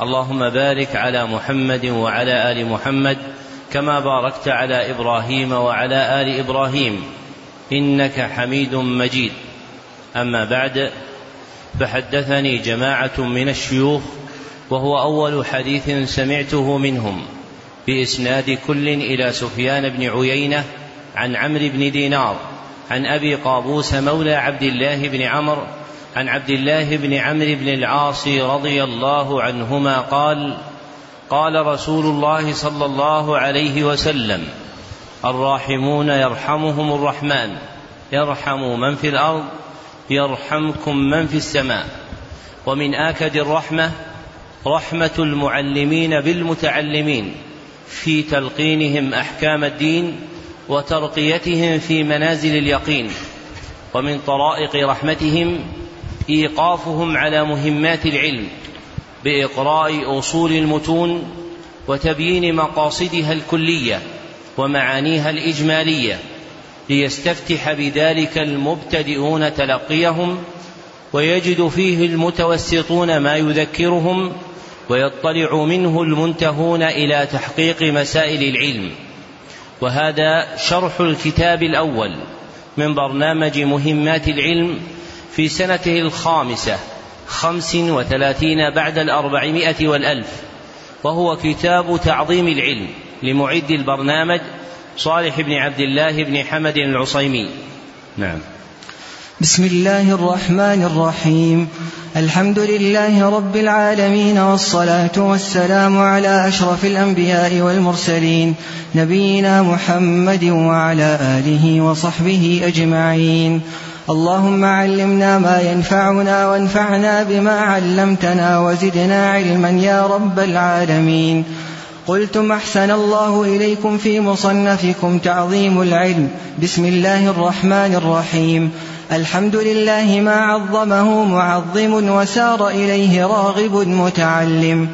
اللهم بارك على محمد وعلى آل محمد كما باركت على إبراهيم وعلى آل إبراهيم. إنك حميد مجيد. أما بعد فحدثني جماعة من الشيوخ وهو أول حديث سمعته منهم بإسناد كل إلى سفيان بن عيينة عن عمرو بن دينار عن أبي قابوس مولى عبد الله بن عمرو عن عبد الله بن عمرو بن العاص رضي الله عنهما قال قال رسول الله صلى الله عليه وسلم الراحمون يرحمهم الرحمن يرحم من في الأرض يرحمكم من في السماء. ومن آكد الرحمة رحمة المعلمين بالمتعلمين في تلقينهم أحكام الدين وترقيتهم في منازل اليقين. ومن طرائق رحمتهم إيقافهم على مهمات العلم بإقراء أصول المتون وتبيين مقاصدها الكلية ومعانيها الإجمالية ليستفتح بذلك المبتدئون تلقيهم ويجد فيه المتوسطون ما يذكرهم ويطلع منه المنتهون إلى تحقيق مسائل العلم. وهذا شرح الكتاب الأول من برنامج مهمات العلم في سنته الخامسة خمس وثلاثين بعد الأربعمائة والألف وهو كتاب تعظيم العلم لمعد البرنامج صالح بن عبد الله بن حمد العصيمي. نعم. بسم الله الرحمن الرحيم. الحمد لله رب العالمين والصلاة والسلام على أشرف الأنبياء والمرسلين نبينا محمد وعلى آله وصحبه أجمعين. اللهم علمنا ما ينفعنا وانفعنا بما علمتنا وزدنا علما يا رب العالمين. قلتم أحسن الله إليكم في مصنفكم تعظيم العلم. بسم الله الرحمن الرحيم. الحمد لله ما عظمه معظم وسار إليه راغب متعلم.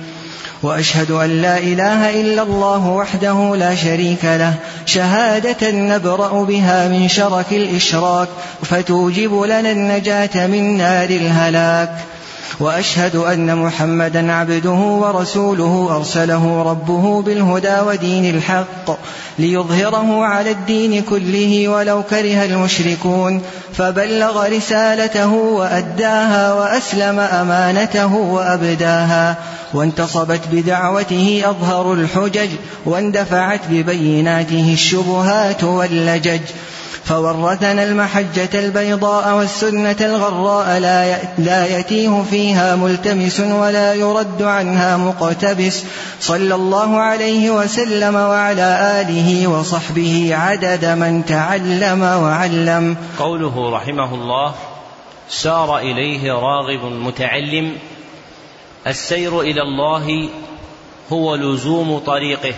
وأشهد أن لا إله إلا الله وحده لا شريك له. شهادة نبرأ بها من شرك الاشراك فتوجب لنا النجاة من نار الهلاك. وأشهد أن محمدا عبده ورسوله أرسله ربه بالهدى ودين الحق ليظهره على الدين كله ولو كره المشركون فبلغ رسالته وأداها وأسلم أمانته وأبداها وانتصبت بدعوته أظهر الحجج واندفعت ببيناته الشبهات واللجج فورثنا المحجة البيضاء والسنة الغراء لا لا يتيه فيها ملتمس ولا يرد عنها مقتبس. صلى الله عليه وسلم وعلى آله وصحبه عدد من تعلم وعلم. قوله رحمه الله سار إليه راغب متعلم السير إلى الله هو لزوم طريقه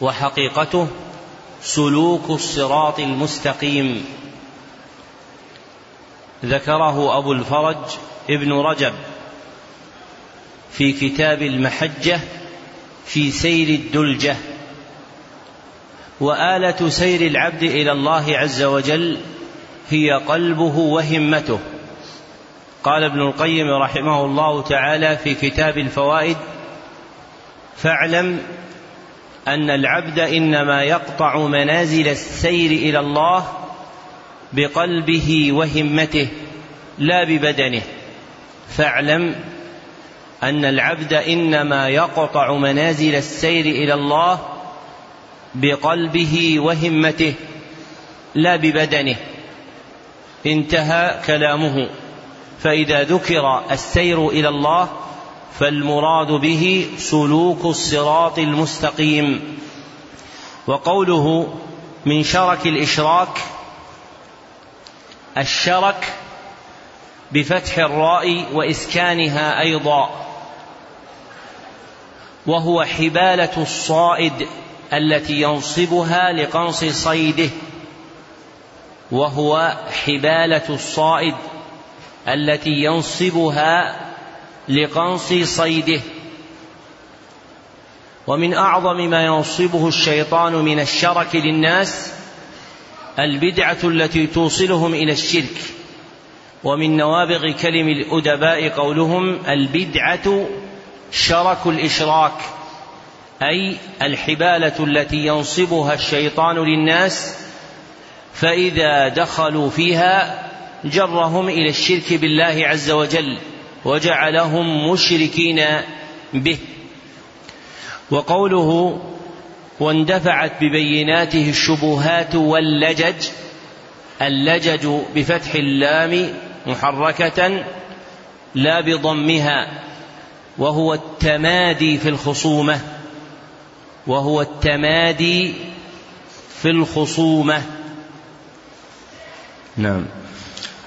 وحقيقته سلوك الصراط المستقيم. ذكره أبو الفرج ابن رجب في كتاب المحجة في سير الدلجة. وآلة سير العبد إلى الله عز وجل هي قلبه وهمته. قال ابن القيم رحمه الله تعالى في كتاب الفوائد فاعلم أن العبد إنما يقطع منازل السير إلى الله بقلبه وهمته لا ببدنه. فاعلم أن العبد إنما يقطع منازل السير إلى الله بقلبه وهمته لا ببدنه. انتهى كلامه. فإذا ذكر السير إلى الله فالمراد به سلوك الصراط المستقيم. وقوله من شرك الإشراك الشرك بفتح الراء وإسكانها أيضا. وهو حبالة الصائد التي ينصبها لقنص صيده. وهو حبالة الصائد التي ينصبها لقنص صيده. ومن أعظم ما ينصبه الشيطان من الشرك للناس البدعة التي توصلهم إلى الشرك. ومن نوابغ كلم الأدباء قولهم البدعة شرك الإشراك أي الحبالة التي ينصبها الشيطان للناس فإذا دخلوا فيها جرهم إلى الشرك بالله عز وجل. وجعلهم مشركين به. وقوله واندفعت ببيناته الشبهات واللجج اللجج بفتح اللام محركة لا بضمها وهو التمادي في الخصومة وهو التمادي في الخصومة. نعم.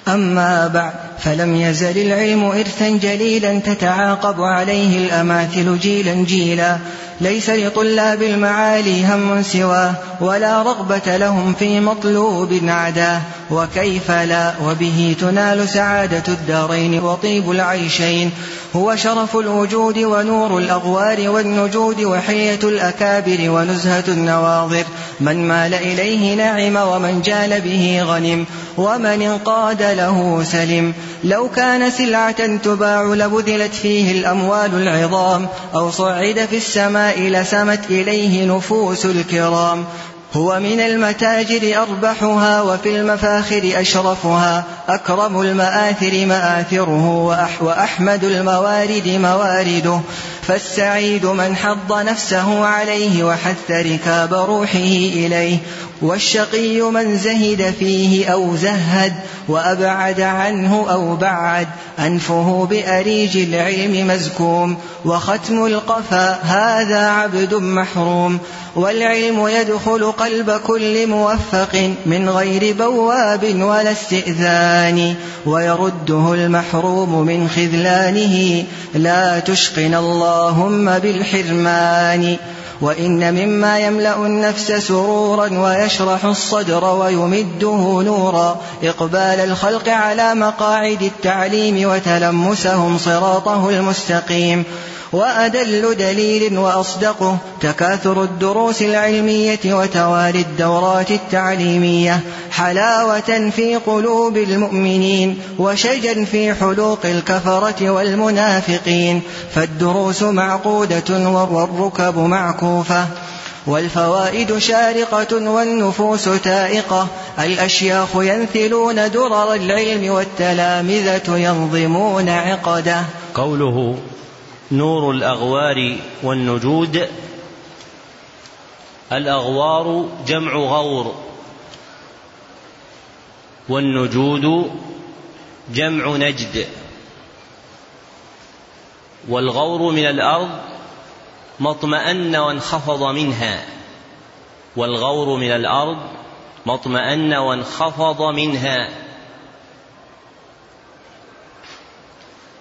أما بعد فلم يزل العلم إرثا جليلا تتعاقب عليه الأماثل جيلا جيلا. ليس لطلاب المعالي هم سواه ولا رغبة لهم في مطلوب عداه. وكيف لا؟ وبه تنال سعادة الدارين وطيب العيشين. هو شرف الوجود ونور الأغوار والنجود وحية الأكابر ونزهة النواظر. من مال إليه نعم ومن جال به غنم. ومن انقاد له سلم. لو كان سلعة تباع لبذلت فيه الأموال العظام. أو صعد في السماء لسمت إليه نفوس الكرام. هو من المتاجر أربحها وفي المفاخر أشرفها أكرم المآثر مآثره وأحمد الموارد موارده فالسعيد من حض نفسه عليه وحث ركاب روحه إليه. والشقي من زهد فيه أو زهد وأبعد عنه أو بعد أنفه بأريج العلم مزكوم وختم القفا هذا عبد محروم. والعلم يدخل قلب كل موفق من غير بواب ولا استئذان ويرده المحروم من خذلانه لا تشقنا اللهم بالحرمان. وإن مما يملأ النفس سرورا ويشرح الصدر ويمده نورا. إقبال الخلق على مقاعد التعليم وتلمسهم صراطه المستقيم. وأدل دليل وأصدقه تكاثر الدروس العلمية وتوالي الدورات التعليمية حلاوة في قلوب المؤمنين وشجا في حلوق الكفرة والمنافقين فالدروس معقودة والركب معكوفة والفوائد شارقة والنفوس تائقة الأشياخ ينثلون درر العلم والتلامذة ينظمون عقده. قوله نور الأغوار والنجود. الأغوار جمع غور. والنجود جمع نجد. والغور من الأرض ما اطمأن وانخفض منها. والغور من الأرض ما اطمأن وانخفض منها.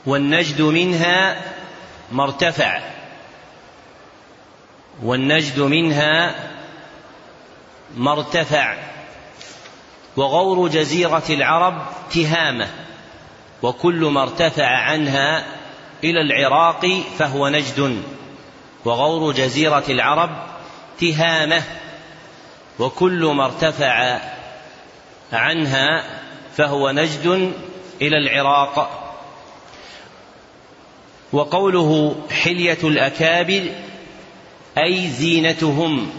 والنجد منها ما ارتفع والنجد منها ما ارتفع وغور جزيرة العرب تهامة وكل ما ارتفع عنها إلى العراق فهو نجد وغور جزيرة العرب تهامة وكل ما ارتفع عنها فهو نجد إلى العراق وقوله حلية الأكابر أي زينتهم.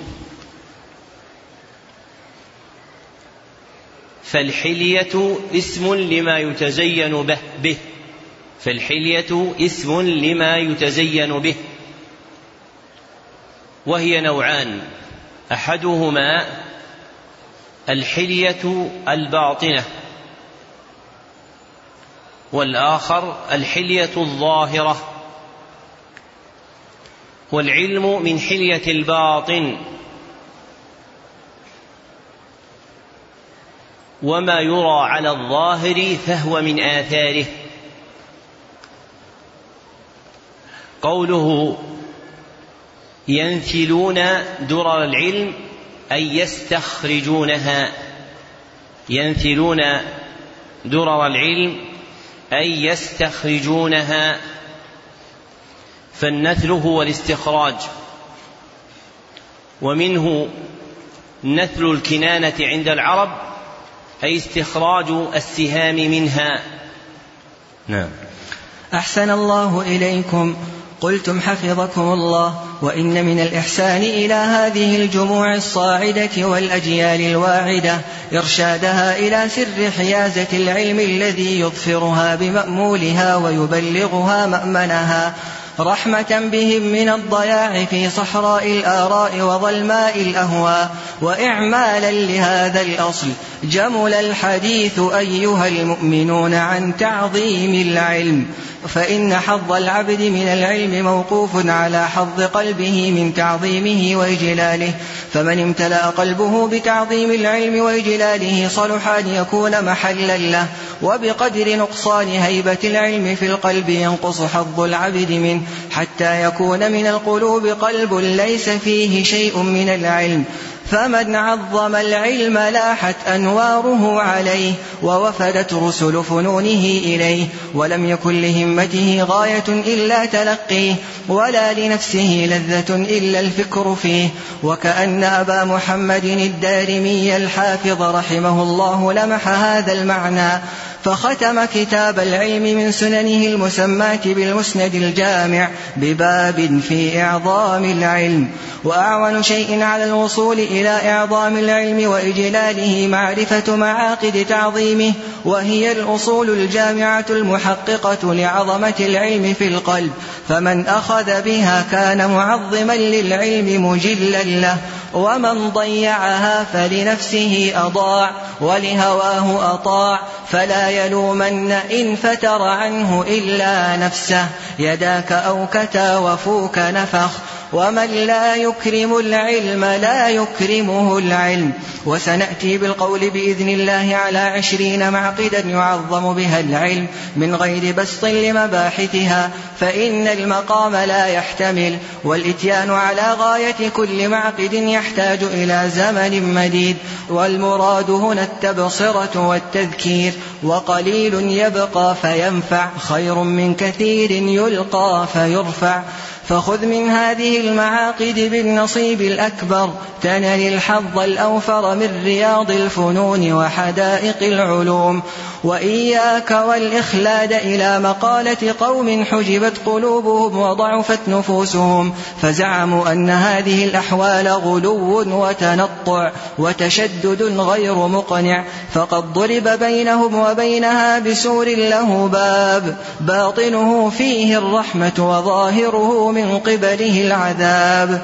فالحلية اسم لما يتزين به به. فالحلية اسم لما يتزين به. وهي نوعان. أحدهما الحلية الباطنة. والآخر الحلية الظاهرة. والعلم من حلية الباطن. وما يرى على الظاهر فهو من آثاره. قوله ينثلون درر العلم أي يستخرجونها. ينثلون درر العلم أي يستخرجونها. فالنثل هو الاستخراج. ومنه نثل الكنانة عند العرب أي استخراج السهام منها. نعم. أحسن الله إليكم. قلتم حفظكم الله وإن من الإحسان إلى هذه الجموع الصاعدة والأجيال الواعدة إرشادها إلى سر حيازة العلم الذي يظفرها بمأمولها ويبلغها مأمنها. رحمة بهم من الضياع في صحراء الآراء وظلماء الأهواء وإعمالا لهذا الأصل. جمل الحديث أيها المؤمنون عن تعظيم العلم. فإن حظ العبد من العلم موقوف على حظ قلبه من تعظيمه وإجلاله. فمن امتلأ قلبه بتعظيم العلم وإجلاله صلح أن يكون محلا له. وبقدر نقصان هيبة العلم في القلب ينقص حظ العبد منه. حتى يكون من القلوب قلب ليس فيه شيء من العلم. فمن عظم العلم لاحت أنواره عليه ووفدت رسل فنونه إليه ولم يكن لهمته غاية إلا تلقيه ولا لنفسه لذة إلا الفكر فيه. وكأن أبا محمد الدارمي الحافظ رحمه الله لمح هذا المعنى. فختم كتاب العلم من سننه المسماة بالمسند الجامع بباب في إعظام العلم وأعون شيء على الوصول إلى إعظام العلم وإجلاله معرفة معاقد تعظيمه وهي الأصول الجامعة المحققة لعظمة العلم في القلب فمن أخذ بها كان معظما للعلم مجلا له. ومن ضيعها فلنفسه أضاع ولهواه أطاع فلا يلومن إن فتر عنه إلا نفسه يداك أوكتا وفوك نفخ ومن لا يكرم العلم لا يكرمه العلم وسنأتي بالقول بإذن الله على عشرين معقدا يعظم بها العلم من غير بسط لمباحثها فإن المقام لا يحتمل والإتيان على غاية كل معقد يحتاج إلى زمن مديد والمراد هنا التبصرة والتذكير وقليل يبقى فينفع خير من كثير يلقى فيرفع فخذ من هذه المعاقد بالنصيب الأكبر. تنل الحظ الأوفر من رياض الفنون وحدائق العلوم. وإياك والإخلاد إلى مقالة قوم حجبت قلوبهم وضعفت نفوسهم. فزعموا أن هذه الأحوال غلو وتنطع وتشدد غير مقنع. فقد ضرب بينهم وبينها بسور له باب. باطنه فيه الرحمة وظاهره من قبله العذاب.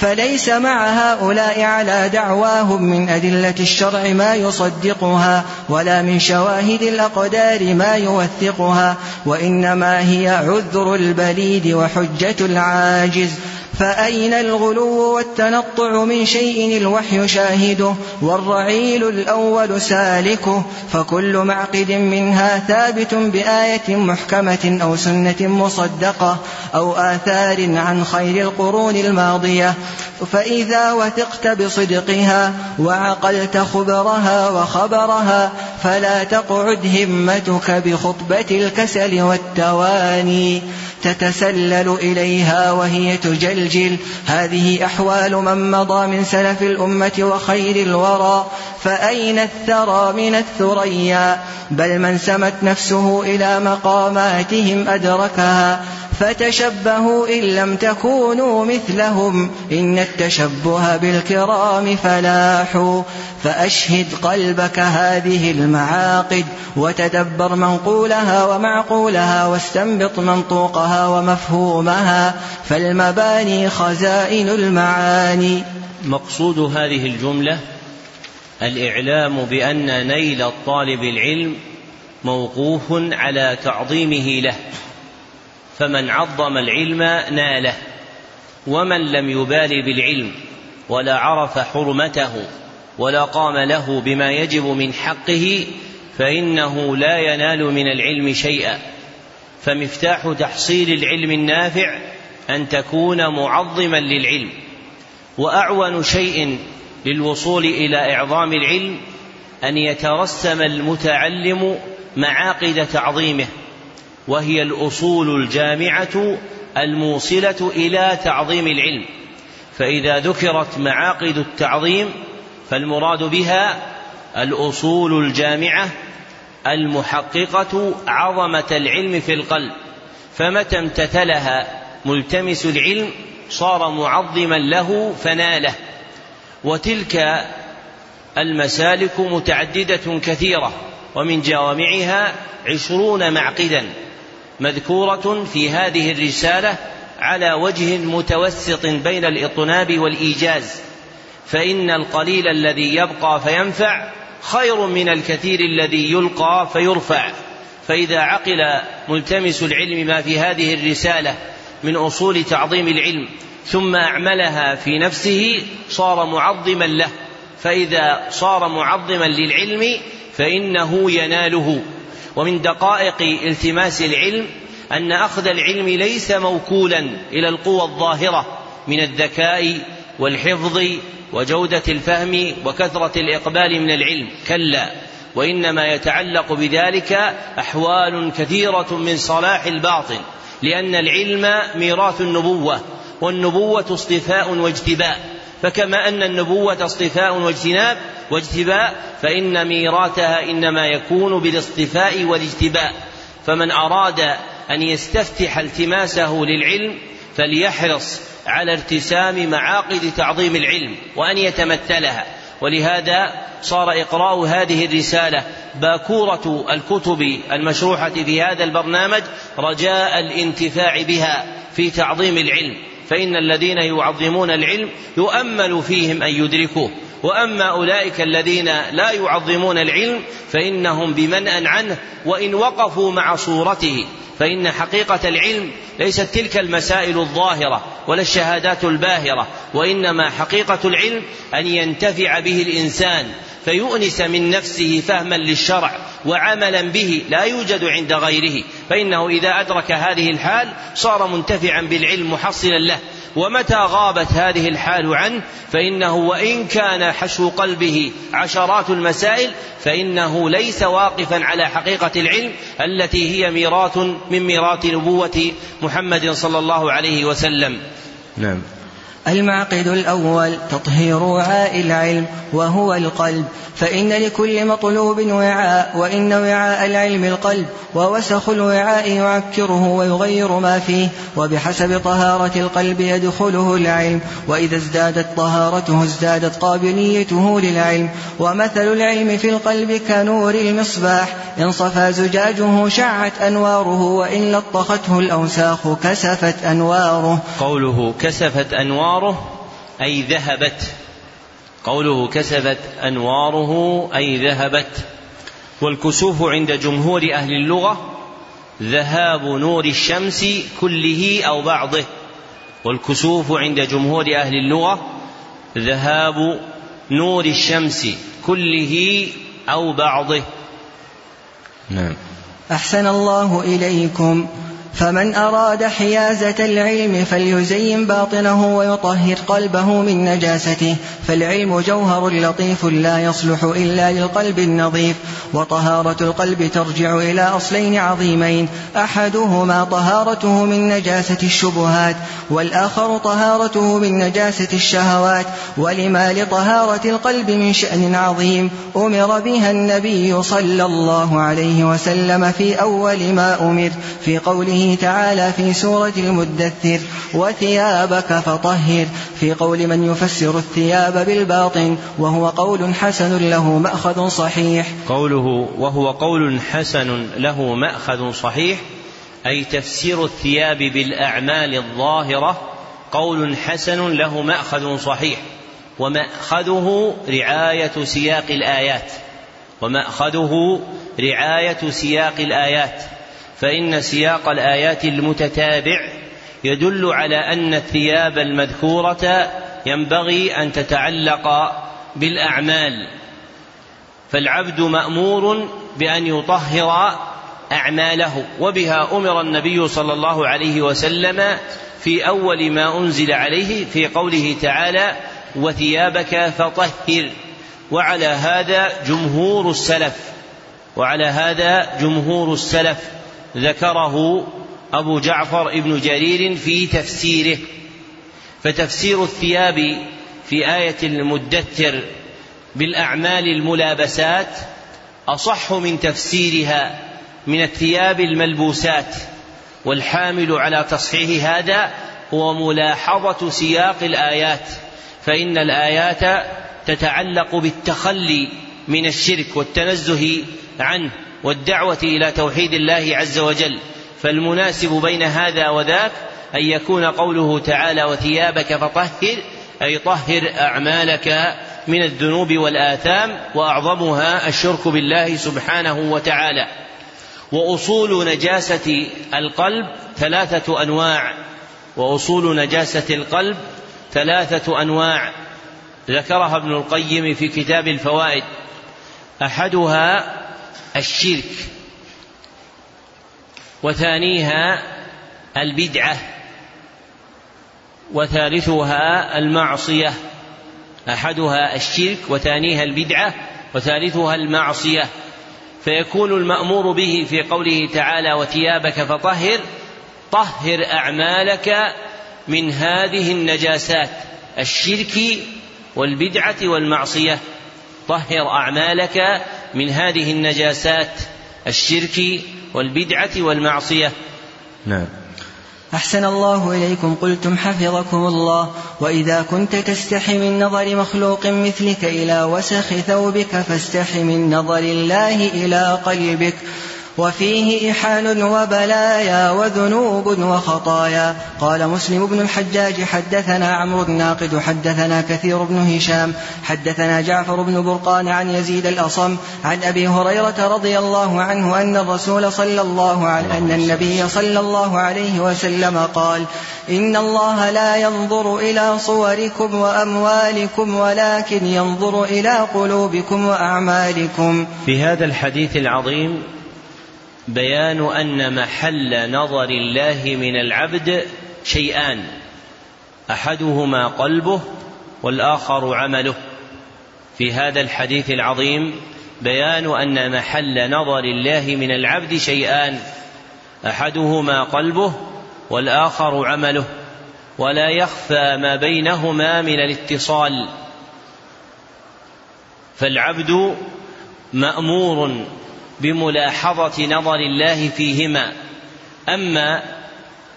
فليس مع هؤلاء على دعواهم من أدلة الشرع ما يصدقها ولا من شواهد الأقدار ما يوثقها وإنما هي عذر البليد وحجة العاجز. فأين الغلو والتنطع من شيء الوحي شاهده والرعيل الأول سالكه فكل معقد منها ثابت بآية محكمة أو سنة مصدقة أو آثار عن خير القرون الماضية فإذا وثقت بصدقها وعقلت خبرها وخبرها فلا تقعد همتك بخطبة الكسل والتواني تتسلل إليها وهي تجلجل. هذه أحوال من مضى من سلف الأمة وخير الورى. فأين الثرى من الثريا؟ بل من سمت نفسه إلى مقاماتهم أدركها. فتشبهوا إن لم تكونوا مثلهم إن التشبه بالكرام فلاح فأشهد قلبك هذه المعاقد وتدبر منقولها ومعقولها واستنبط منطوقها ومفهومها فالمباني خزائن المعاني. مقصود هذه الجملة الإعلام بأن نيل الطالب العلم موقوف على تعظيمه له. فمن عظم العلم ناله ومن لم يبال بالعلم ولا عرف حرمته ولا قام له بما يجب من حقه فإنه لا ينال من العلم شيئا. فمفتاح تحصيل العلم النافع أن تكون معظما للعلم وأعون شيء للوصول إلى إعظام العلم أن يترسم المتعلم معاقد تعظيمه. وهي الأصول الجامعة الموصلة إلى تعظيم العلم. فإذا ذكرت معاقد التعظيم فالمراد بها الأصول الجامعة المحققة عظمة العلم في القلب. فمتى امتثلها ملتمس العلم صار معظما له فناله. وتلك المسالك متعددة كثيرة ومن جوامعها عشرون معقدا. مذكورة في هذه الرسالة على وجه متوسط بين الإطناب والإيجاز فإن القليل الذي يبقى فينفع خير من الكثير الذي يلقى فيرفع. فإذا عقل ملتمس العلم ما في هذه الرسالة من أصول تعظيم العلم ثم أعملها في نفسه صار معظما له. فإذا صار معظما للعلم فإنه يناله. ومن دقائق التماس العلم أن أخذ العلم ليس موكولا إلى القوى الظاهرة من الذكاء والحفظ وجودة الفهم وكثرة الإقبال من العلم. كلا وإنما يتعلق بذلك أحوال كثيرة من صلاح الباطن لأن العلم ميراث النبوة والنبوة اصطفاء واجتباء. فكما أن النبوة اصطفاء واجتناب واجتباء فإن ميراثها إنما يكون بالاصطفاء والاجتباء. فمن أراد أن يستفتح التماسه للعلم فليحرص على ارتسام معاقد تعظيم العلم وأن يتمثلها. ولهذا صار إقراء هذه الرسالة باكورة الكتب المشروحة في هذا البرنامج رجاء الانتفاع بها في تعظيم العلم. فإن الذين يعظمون العلم يؤمل فيهم أن يدركوه. وأما أولئك الذين لا يعظمون العلم فإنهم بمنأ عنه وإن وقفوا مع صورته فإن حقيقة العلم ليست تلك المسائل الظاهرة ولا الشهادات الباهرة وإنما حقيقة العلم أن ينتفع به الإنسان فيؤنس من نفسه فهما للشرع وعملا به لا يوجد عند غيره فإنه إذا أدرك هذه الحال صار منتفعا بالعلم محصلا له ومتى غابت هذه الحال عنه فإنه وإن كان حشو قلبه عشرات المسائل فإنه ليس واقفا على حقيقة العلم التي هي ميراث من ميراث نبوة محمد صلى الله عليه وسلم. نعم. المعقد الأول تطهير وعاء العلم وهو القلب. فإن لكل مطلوب وعاء وإن وعاء العلم القلب ووسخ الوعاء يعكره ويغير ما فيه وبحسب طهارة القلب يدخله العلم. وإذا ازدادت طهارته ازدادت قابليته للعلم. ومثل العلم في القلب كنور المصباح إن صفى زجاجه شعت أنواره وإن لطخته الأوساخ كسفت أنواره. قوله كسفت أنواره أي ذهبت. قوله كسفت أنواره أي ذهبت. والكسوف عند جمهور أهل اللغة ذهاب نور الشمس كله أو بعضه. والكسوف عند جمهور أهل اللغة ذهاب نور الشمس كله أو بعضه. نعم. أحسن الله إليكم. فمن أراد حيازة العلم فليزين باطنه ويطهر قلبه من نجاسته فالعلم جوهر لطيف لا يصلح إلا للقلب النظيف وطهارة القلب ترجع إلى أصلين عظيمين أحدهما طهارته من نجاسة الشبهات والآخر طهارته من نجاسة الشهوات ولما لطهارة القلب من شأن عظيم أمر بها النبي صلى الله عليه وسلم في أول ما أمر في قوله تعالى في سورة المدثر وثيابك فطهر في قول من يفسر الثياب بالباطن وهو قول حسن له مأخذ صحيح. قوله وهو قول حسن له مأخذ صحيح أي تفسير الثياب بالأعمال الظاهرة قول حسن له مأخذ صحيح ومأخذه رعاية سياق الآيات ومأخذه رعاية سياق الآيات. فإن سياق الآيات المتتابع يدل على أن الثياب المذكورة ينبغي أن تتعلق بالأعمال فالعبد مأمور بأن يطهر أعماله وبها أمر النبي صلى الله عليه وسلم في أول ما أنزل عليه في قوله تعالى وثيابك فطهر وعلى هذا جمهور السلف وعلى هذا جمهور السلف. ذكره أبو جعفر ابن جرير في تفسيره. فتفسير الثياب في آية المدثر بالأعمال الملابسات أصح من تفسيرها من الثياب الملبوسات والحامل على تصحيح هذا هو ملاحظة سياق الآيات فإن الآيات تتعلق بالتخلي من الشرك والتنزه عنه. والدعوة إلى توحيد الله عز وجل. فالمناسب بين هذا وذاك أن يكون قوله تعالى وثيابك فطهر أي طهر أعمالك من الذنوب والآثام وأعظمها الشرك بالله سبحانه وتعالى وأصول نجاسة القلب ثلاثة أنواع. وأصول نجاسة القلب ثلاثة أنواع. ذكرها ابن القيم في كتاب الفوائد. أحدها الشرك وثانيها البدعة وثالثها المعصية أحدها الشرك وثانيها البدعة وثالثها المعصية. فيكون المأمور به في قوله تعالى وثيابك فطهر طهر أعمالك من هذه النجاسات الشرك والبدعة والمعصية. طهر أعمالك من هذه النجاسات الشرك والبدعة والمعصية. نعم. أحسن الله إليكم. قلتم حفظكم الله. وإذا كنت تستحي من نظر مخلوق مثلك إلى وسخ ثوبك فاستحي من نظر الله إلى قلبك. وفيه إحال وبلايا وذنوب وخطايا. قال مسلم بن الحجاج حدثنا عمرو الناقد حدثنا كثير بن هشام حدثنا جعفر بن برقان عن يزيد الأصم عن أبي هريرة رضي الله عنه أن الرسول صلى الله عليه أن النبي صلى الله عليه وسلم قال إن الله لا ينظر إلى صوركم وأموالكم ولكن ينظر إلى قلوبكم وأعمالكم. في هذا الحديث العظيم بيان أن محل نظر الله من العبد شيئان. أحدهما قلبه والآخر عمله. في هذا الحديث العظيم بيان أن محل نظر الله من العبد شيئان. أحدهما قلبه والآخر عمله. ولا يخفى ما بينهما من الاتصال. فالعبد مأمور بملاحظة نظر الله فيهما. أما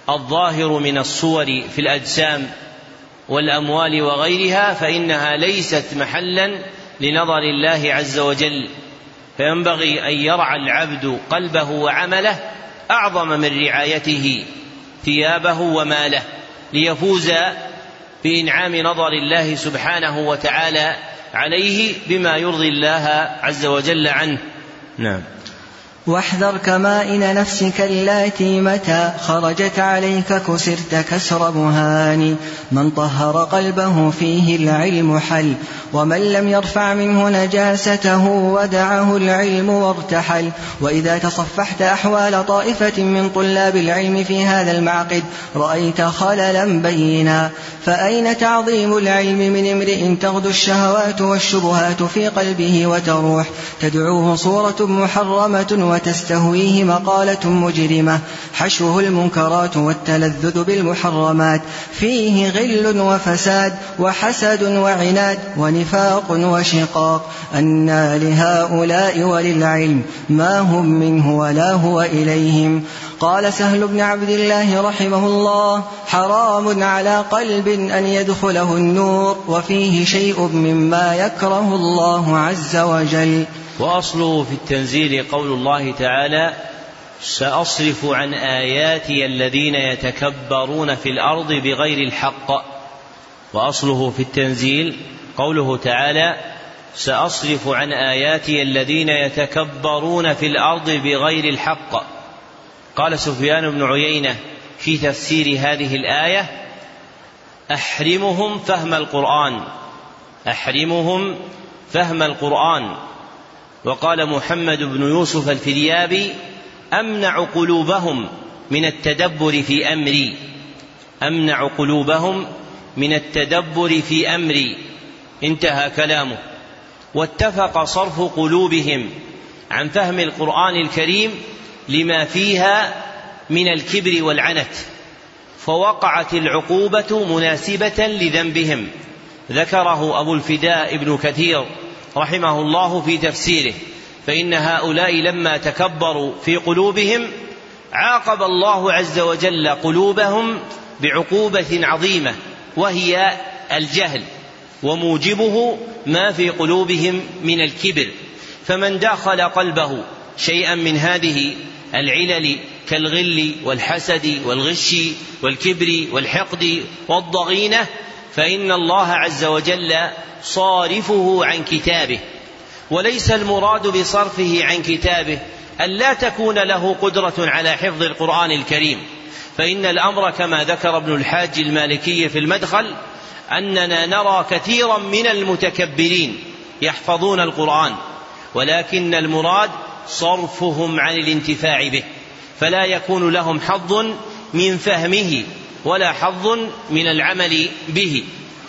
الظاهر من الصور في الأجسام والأموال وغيرها فإنها ليست محلا لنظر الله عز وجل. فينبغي أن يرعى العبد قلبه وعمله أعظم من رعايته ثيابه وماله ليفوز بإنعام نظر الله سبحانه وتعالى عليه بما يرضي الله عز وجل عنه. نعم واحذر كمائن نفسك اللاتي متى خرجت عليك كسرت كسر مهان. من طهر قلبه فيه العلم حل ومن لم يرفع منه نجاسته ودعه العلم وارتحل. وإذا تصفحت أحوال طائفة من طلاب العلم في هذا المعقد رأيت خللا بينا. فأين تعظيم العلم من امرئ تغدو الشهوات والشبهات في قلبه وتروح؟ تدعوه صورة محرمة وتستهويه مقالة مجرمة حشوه المنكرات والتلذذ بالمحرمات. فيه غل وفساد وحسد وعناد ونفاق وشقاق. أنى لهؤلاء وللعلم ما هم منه ولا هو إليهم. قال سهل بن عبد الله رحمه الله حرام على قلب أن يدخله النور وفيه شيء مما يكره الله عز وجل. وأصله في التنزيل قول الله تعالى سأصرف عن آياتي الذين يتكبرون في الأرض بغير الحق. وأصله في التنزيل قوله تعالى سأصرف عن آياتي الذين يتكبرون في الأرض بغير الحق. قال سفيان بن عيينة في تفسير هذه الآية أحرمهم فهم القرآن. أحرمهم فهم القرآن. وقال محمد بن يوسف الفريابي أمنع قلوبهم من التدبر في أمري. أمنع قلوبهم من التدبر في أمري. انتهى كلامه. واتفق صرف قلوبهم عن فهم القرآن الكريم لما فيها من الكبر والعنت. فوقعت العقوبة مناسبة لذنبهم. ذكره أبو الفداء ابن كثير. رحمه الله في تفسيره فإن هؤلاء لما تكبروا في قلوبهم عاقب الله عز وجل قلوبهم بعقوبة عظيمة وهي الجهل وموجبه ما في قلوبهم من الكبر. فمن داخل قلبه شيئا من هذه العلل كالغل والحسد والغش والكبر والحقد والضغينة فإن الله عز وجل صارفه عن كتابه وليس المراد بصرفه عن كتابه أن لا تكون له قدرة على حفظ القرآن الكريم. فإن الأمر كما ذكر ابن الحاج المالكي في المدخل أننا نرى كثيرا من المتكبرين يحفظون القرآن ولكن المراد صرفهم عن الانتفاع به فلا يكون لهم حظ من فهمه ولا حظ من العمل به.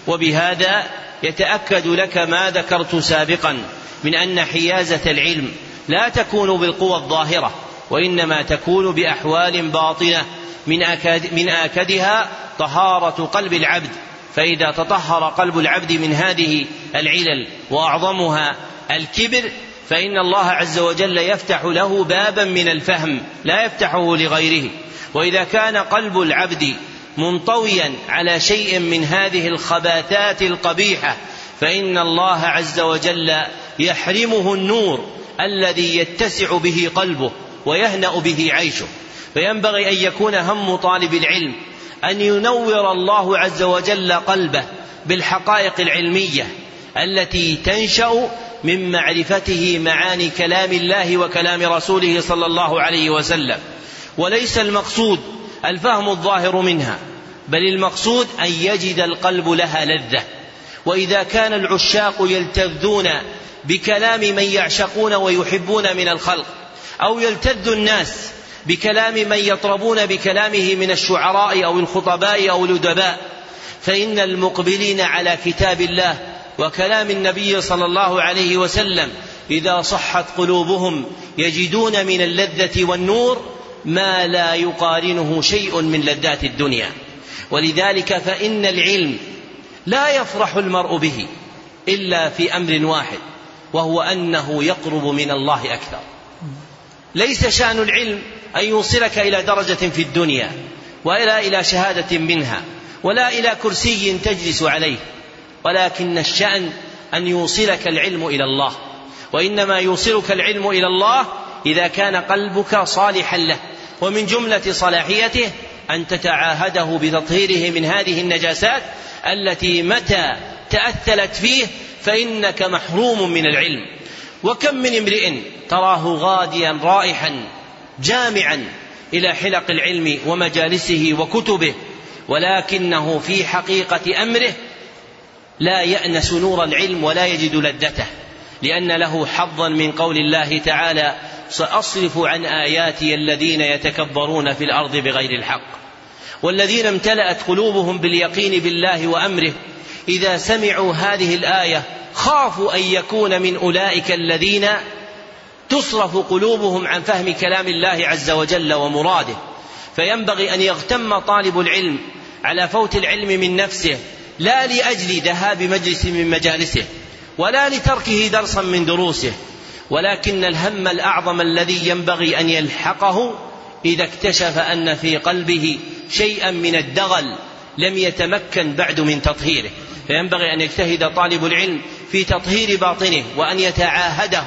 وبهذا يتأكد لك ما ذكرت سابقا من أن حيازة العلم لا تكون بالقوى الظاهرة وإنما تكون بأحوال باطنة من أكد من آكدها طهارة قلب العبد. فإذا تطهر قلب العبد من هذه العلل وأعظمها الكبر فإن الله عز وجل يفتح له بابا من الفهم لا يفتحه لغيره. وإذا كان قلب العبد منطويا على شيء من هذه الخباثات القبيحة. فإن الله عز وجل يحرمه النور الذي يتسع به قلبه ويهنأ به عيشه. فينبغي أن يكون هم طالب العلم أن ينور الله عز وجل قلبه بالحقائق العلمية التي تنشأ من معرفته معاني كلام الله وكلام رسوله صلى الله عليه وسلم. وليس المقصود الفهم الظاهر منها بل المقصود أن يجد القلب لها لذة. وإذا كان العشاق يلتذون بكلام من يعشقون ويحبون من الخلق أو يلتذ الناس بكلام من يطربون بكلامه من الشعراء أو الخطباء أو الأدباء فإن المقبلين على كتاب الله وكلام النبي صلى الله عليه وسلم إذا صحت قلوبهم يجدون من اللذة والنور ما لا يقارنه شيء من لذات الدنيا. ولذلك فإن العلم لا يفرح المرء به إلا في أمر واحد وهو أنه يقرب من الله أكثر. ليس شأن العلم أن يوصلك إلى درجة في الدنيا ولا إلى شهادة منها ولا إلى كرسي تجلس عليه ولكن الشأن أن يوصلك العلم إلى الله. وإنما يوصلك العلم إلى الله إذا كان قلبك صالحا له ومن جملة صلاحيته أن تتعاهده بتطهيره من هذه النجاسات التي متى تأثلت فيه فإنك محروم من العلم. وكم من امرئ تراه غاديا رائحا جامعا إلى حلق العلم ومجالسه وكتبه ولكنه في حقيقة أمره لا يأنس نور العلم ولا يجد لذته. لأن له حظا من قول الله تعالى سأصرف عن آياتي الذين يتكبرون في الأرض بغير الحق والذين امتلأت قلوبهم باليقين بالله وأمره إذا سمعوا هذه الآية خافوا أن يكون من أولئك الذين تصرف قلوبهم عن فهم كلام الله عز وجل ومراده. فينبغي أن يغتم طالب العلم على فوت العلم من نفسه لا لأجل ذهاب مجلس من مجالسه ولا لتركه درسا من دروسه ولكن الهم الأعظم الذي ينبغي أن يلحقه إذا اكتشف أن في قلبه شيئا من الدغل لم يتمكن بعد من تطهيره. فينبغي أن يجتهد طالب العلم في تطهير باطنه وأن يتعاهده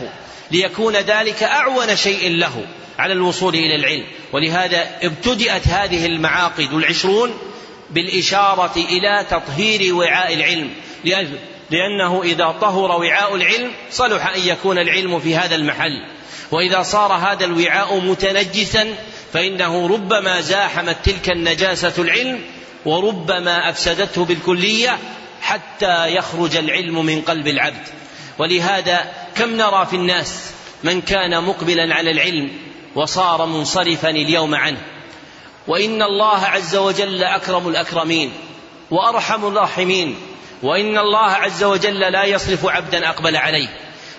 ليكون ذلك أعون شيء له على الوصول إلى العلم. ولهذا ابتدأت هذه المعاقد العشرون بالإشارة إلى تطهير وعاء العلم لأنه إذا طهر وعاء العلم صلح أن يكون العلم في هذا المحل. وإذا صار هذا الوعاء متنجسا فإنه ربما زاحمت تلك النجاسة العلم وربما أفسدته بالكلية حتى يخرج العلم من قلب العبد. ولهذا كم نرى في الناس من كان مقبلا على العلم وصار منصرفا اليوم عنه. وإن الله عز وجل أكرم الأكرمين وأرحم الراحمين. وإن الله عز وجل لا يصرف عبدا أقبل عليه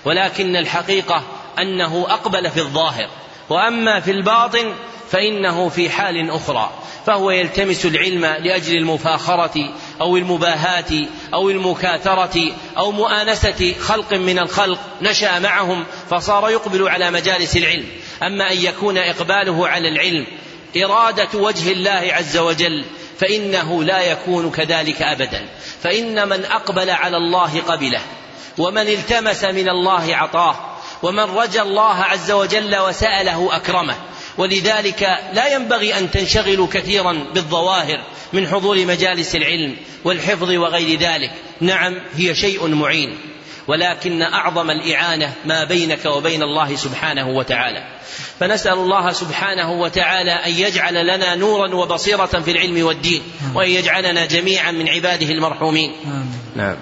ولكن الحقيقة أنه أقبل في الظاهر وأما في الباطن فإنه في حال أخرى فهو يلتمس العلم لأجل المفاخرة أو المباهاة أو المكاثرة أو مؤانسة خلق من الخلق نشأ معهم فصار يقبل على مجالس العلم. أما أن يكون إقباله على العلم إرادة وجه الله عز وجل فإنه لا يكون كذلك أبدا. فإن من أقبل على الله قبله ومن التمس من الله عطاه ومن رجا الله عز وجل وسأله أكرمه. ولذلك لا ينبغي أن تنشغلوا كثيرا بالظواهر من حضور مجالس العلم والحفظ وغير ذلك. نعم هي شيء معين. ولكن أعظم الإعانة ما بينك وبين الله سبحانه وتعالى. فنسأل الله سبحانه وتعالى أن يجعل لنا نورا وبصيرة في العلم والدين وأن يجعلنا جميعا من عباده المرحومين. نعم.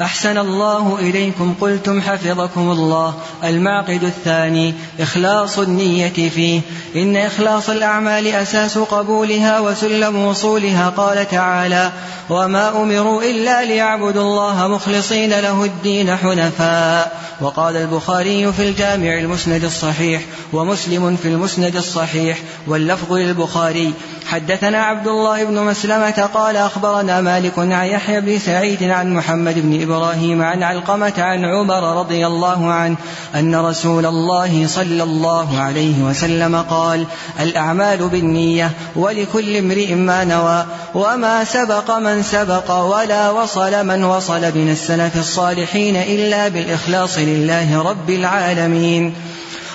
أحسن الله إليكم قلتم حفظكم الله. المعقد الثاني إخلاص النية فيه. إن إخلاص الأعمال أساس قبولها وسلم وصولها قال تعالى وما أمروا إلا ليعبدوا الله مخلصين له الدين حنفاء. وقال البخاري في الجامع المسند الصحيح ومسلم في المسند الصحيح. واللفظ للبخاري حدثنا عبد الله بن مسلمة قال أخبرنا مالك عن يحيى بن سعيد عن محمد بن إبراهيم عن علقمة عن عمر رضي الله عنه أن رسول الله صلى الله عليه وسلم قال الأعمال بالنية ولكل امرئ ما نوى وما سبق من سبق ولا وصل من وصل من السلف الصالحين إلا بالإخلاص لله رب العالمين.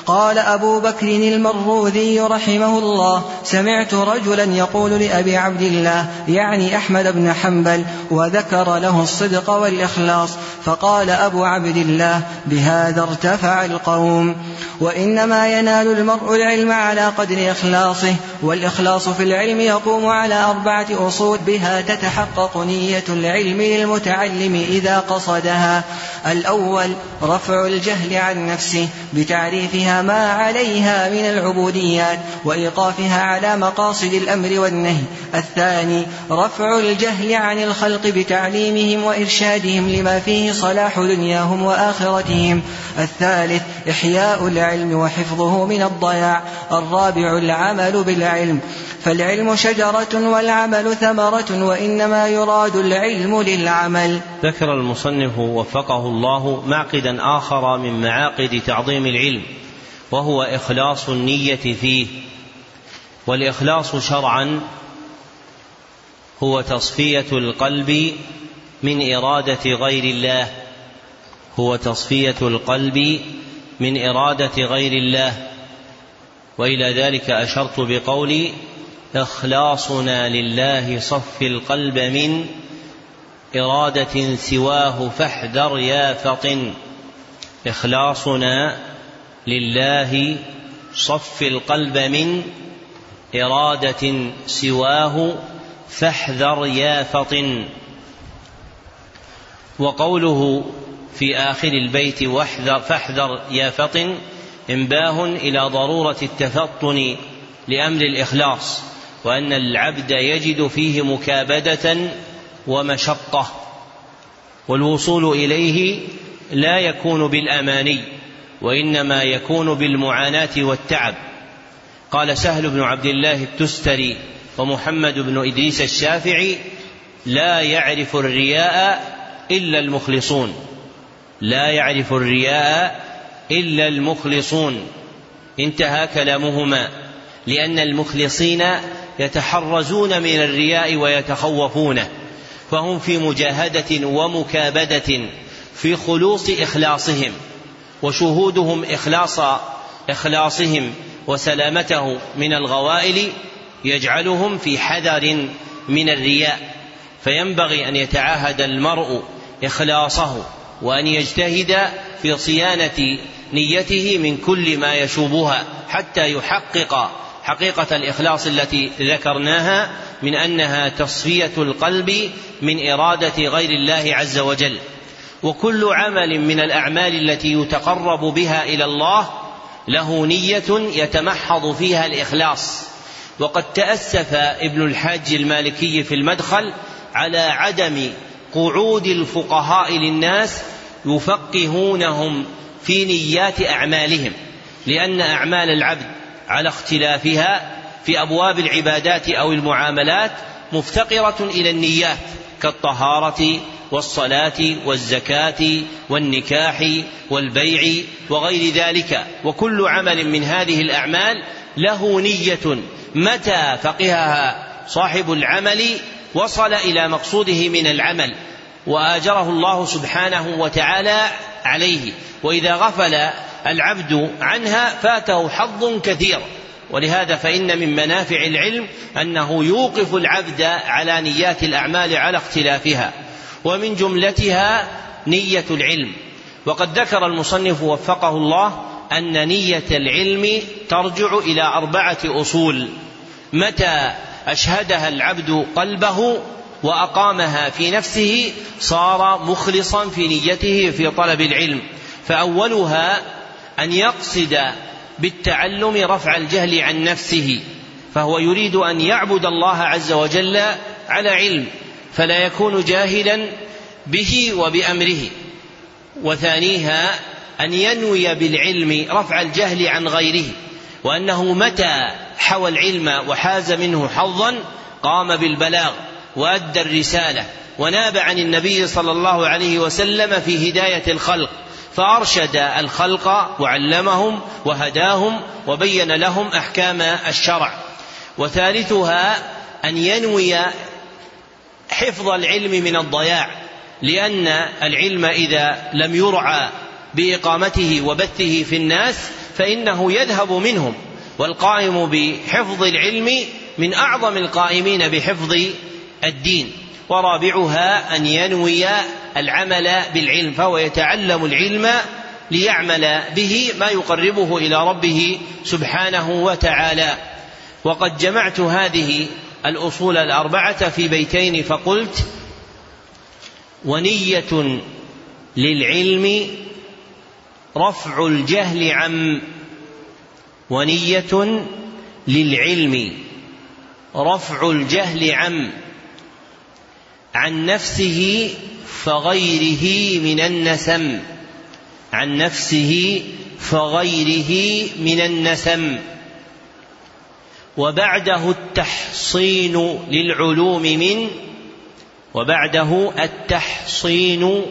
قال أبو بكر المروذي رحمه الله سمعت رجلا يقول لأبي عبد الله يعني أحمد بن حنبل وذكر له الصدق والإخلاص فقال أبو عبد الله بهذا ارتفع القوم وإنما ينال المرء العلم على قدر إخلاصه والإخلاص في العلم يقوم على أربعة أصول بها تتحقق نية العلم للمتعلم إذا قصدها الأول رفع الجهل عن نفسه بتعريفها ما عليها من العبوديات وإيقافها على مقاصد الأمر والنهي. الثاني رفع الجهل عن الخلق بتعليمهم وإرشادهم لما فيه صلاح دنياهم وآخرتهم. الثالث إحياء العلم وحفظه من الضياع. الرابع العمل بالعلم. فالعلم شجرة والعمل ثمرة وإنما يراد العلم للعمل. ذكر المصنف وفقه الله معقدا آخر من معاقد تعظيم العلم. وهو إخلاص النية فيه. والإخلاص شرعا هو تصفية القلب من إرادة غير الله. هو تصفية القلب من إرادة غير الله. وإلى ذلك أشرت بقولي إخلاصنا لله صف القلب من إرادة سواه فاحذر يا فطن. إخلاصنا لله صف القلب من إرادة سواه فاحذر يا فطن. وقوله في آخر البيت واحذر فاحذر يا فطن انباه إلى ضرورة التفطن لأمر الإخلاص وأن العبد يجد فيه مكابدة ومشقة والوصول إليه لا يكون بالأماني. وإنما يكون بالمعاناة والتعب. قال سهل بن عبد الله التستري ومحمد بن إدريس الشافعي لا يعرف الرياء إلا المخلصون. لا يعرف الرياء إلا المخلصون. انتهى كلامهما. لأن المخلصين يتحرزون من الرياء ويتخوفونه فهم في مجاهدة ومكابدة في خلوص إخلاصهم. وشهودهم إخلاص إخلاصهم وسلامته من الغوائل يجعلهم في حذر من الرياء فينبغي أن يتعاهد المرء إخلاصه وأن يجتهد في صيانة نيته من كل ما يشوبها حتى يحقق حقيقة الإخلاص التي ذكرناها من أنها تصفية القلب من إرادة غير الله عز وجل. وكل عمل من الأعمال التي يتقرب بها إلى الله له نية يتمحض فيها الإخلاص. وقد تأسف ابن الحاج المالكي في المدخل على عدم قعود الفقهاء للناس يفقهونهم في نيات أعمالهم لأن أعمال العبد على اختلافها في أبواب العبادات أو المعاملات مفتقرة إلى النيات كالطهارة والصلاة والزكاة والنكاح والبيع وغير ذلك. وكل عمل من هذه الأعمال له نية. متى فقهها صاحب العمل وصل إلى مقصوده من العمل وآجره الله سبحانه وتعالى عليه. وإذا غفل العبد عنها فاته حظ كثير. ولهذا فإن من منافع العلم أنه يوقف العبد على نيات الأعمال على اختلافها. ومن جملتها نية العلم. وقد ذكر المصنف وفقه الله أن نية العلم ترجع إلى أربعة أصول. متى أشهدها العبد قلبه وأقامها في نفسه صار مخلصا في نيته في طلب العلم. فأولها أن يقصد بالتعلم رفع الجهل عن نفسه فهو يريد أن يعبد الله عز وجل على علم. فلا يكون جاهلا به وبأمره. وثانيها أن ينوي بالعلم رفع الجهل عن غيره وأنه متى حوى العلم وحاز منه حظا قام بالبلاغ وأدى الرسالة وناب عن النبي صلى الله عليه وسلم في هداية الخلق فأرشد الخلق وعلمهم وهداهم وبين لهم أحكام الشرع. وثالثها أن ينوي حفظ العلم من الضياع لأن العلم إذا لم يرعى بإقامته وبثه في الناس فإنه يذهب منهم والقائم بحفظ العلم من أعظم القائمين بحفظ الدين. ورابعها أن ينوي العمل بالعلم فهو يتعلم العلم ليعمل به ما يقربه إلى ربه سبحانه وتعالى. وقد جمعت هذه الأصول الأربعة في بيتين فقلت ونية للعلم رفع الجهل عن ونية للعلم رفع الجهل عن عن نفسه فغيره من النسم عن نفسه فغيره من النسم وبعده التحصين للعلوم من وبعده التحصين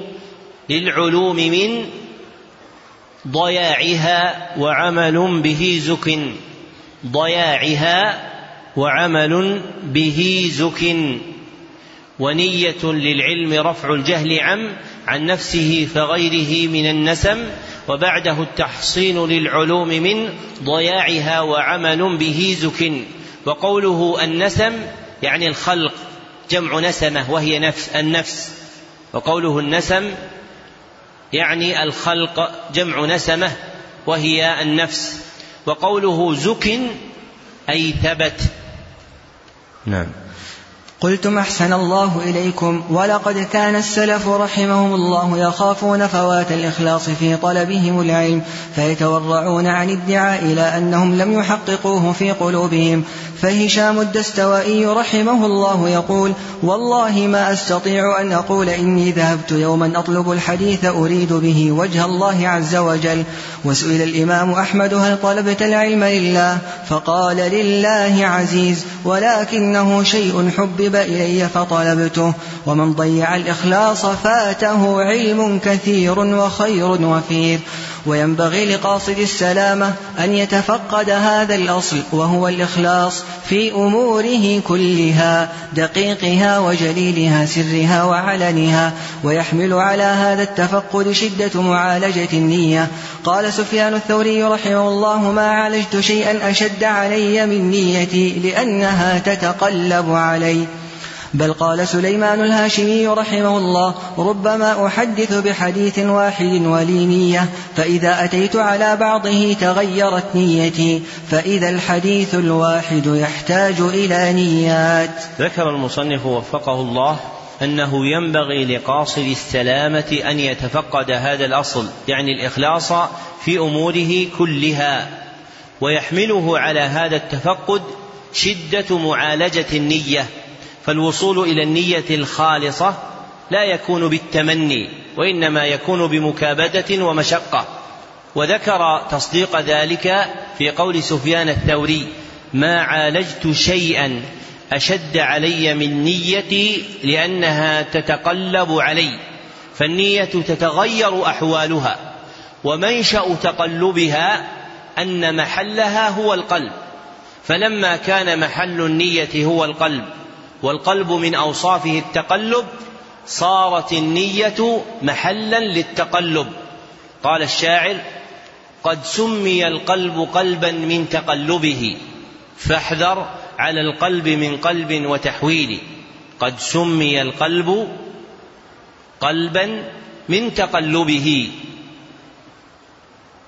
للعلوم من ضياعها وعمل به زك. ضياعها وعمل به زك. ونية للعلم رفع الجهل عن عن نفسه فغيره من النسم. وبعده التحصين للعلوم من ضياعها وعمل به زك وقوله النسم يعني الخلق جمع نسمة وهي نفس النفس. وقوله النسم يعني الخلق جمع نسمة وهي النفس. وقوله زك أي ثبت. نعم. قلتم أحسن الله إليكم ولقد كان السلف رحمهم الله يخافون فوات الإخلاص في طلبهم العلم فيتورعون عن ادعاء إلى أنهم لم يحققوه في قلوبهم فهشام الدستوائي رحمه الله يقول والله ما أستطيع أن أقول إني ذهبت يوما أطلب الحديث أريد به وجه الله عز وجل وسئل الإمام أحمد هل طلبت العلم لله فقال لله عزيز ولكنه شيء حبب إلي فطلبته ومن ضيع الإخلاص فاته علم كثير وخير وفير. وينبغي لقاصد السلامة أن يتفقد هذا الأصل وهو الإخلاص في أموره كلها دقيقها وجليلها سرها وعلنها ويحمل على هذا التفقد شدة معالجة النية. قال سفيان الثوري رحمه الله ما عالجت شيئا أشد علي من نيتي لأنها تتقلب علي. بل قال سليمان الهاشمي رحمه الله ربما أحدث بحديث واحد ولي نية فإذا أتيت على بعضه تغيرت نيتي فإذا الحديث الواحد يحتاج إلى نيات. ذكر المصنف وفقه الله أنه ينبغي لقاصد السلامة أن يتفقد هذا الأصل يعني الإخلاص في أموره كلها ويحمله على هذا التفقد شدة معالجة النية. فالوصول إلى النية الخالصة لا يكون بالتمني وإنما يكون بمكابدة ومشقة. وذكر تصديق ذلك في قول سفيان الثوري ما عالجت شيئا أشد علي من نيتي لأنها تتقلب علي فالنية تتغير أحوالها ومنشأ تقلبها أن محلها هو القلب فلما كان محل النية هو القلب والقلب من أوصافه التقلب صارت النية محلا للتقلب. قال الشاعر قد سمي القلب قلبا من تقلبه فاحذر على القلب من قلب وتحويل قد سمي القلب قلبا من تقلبه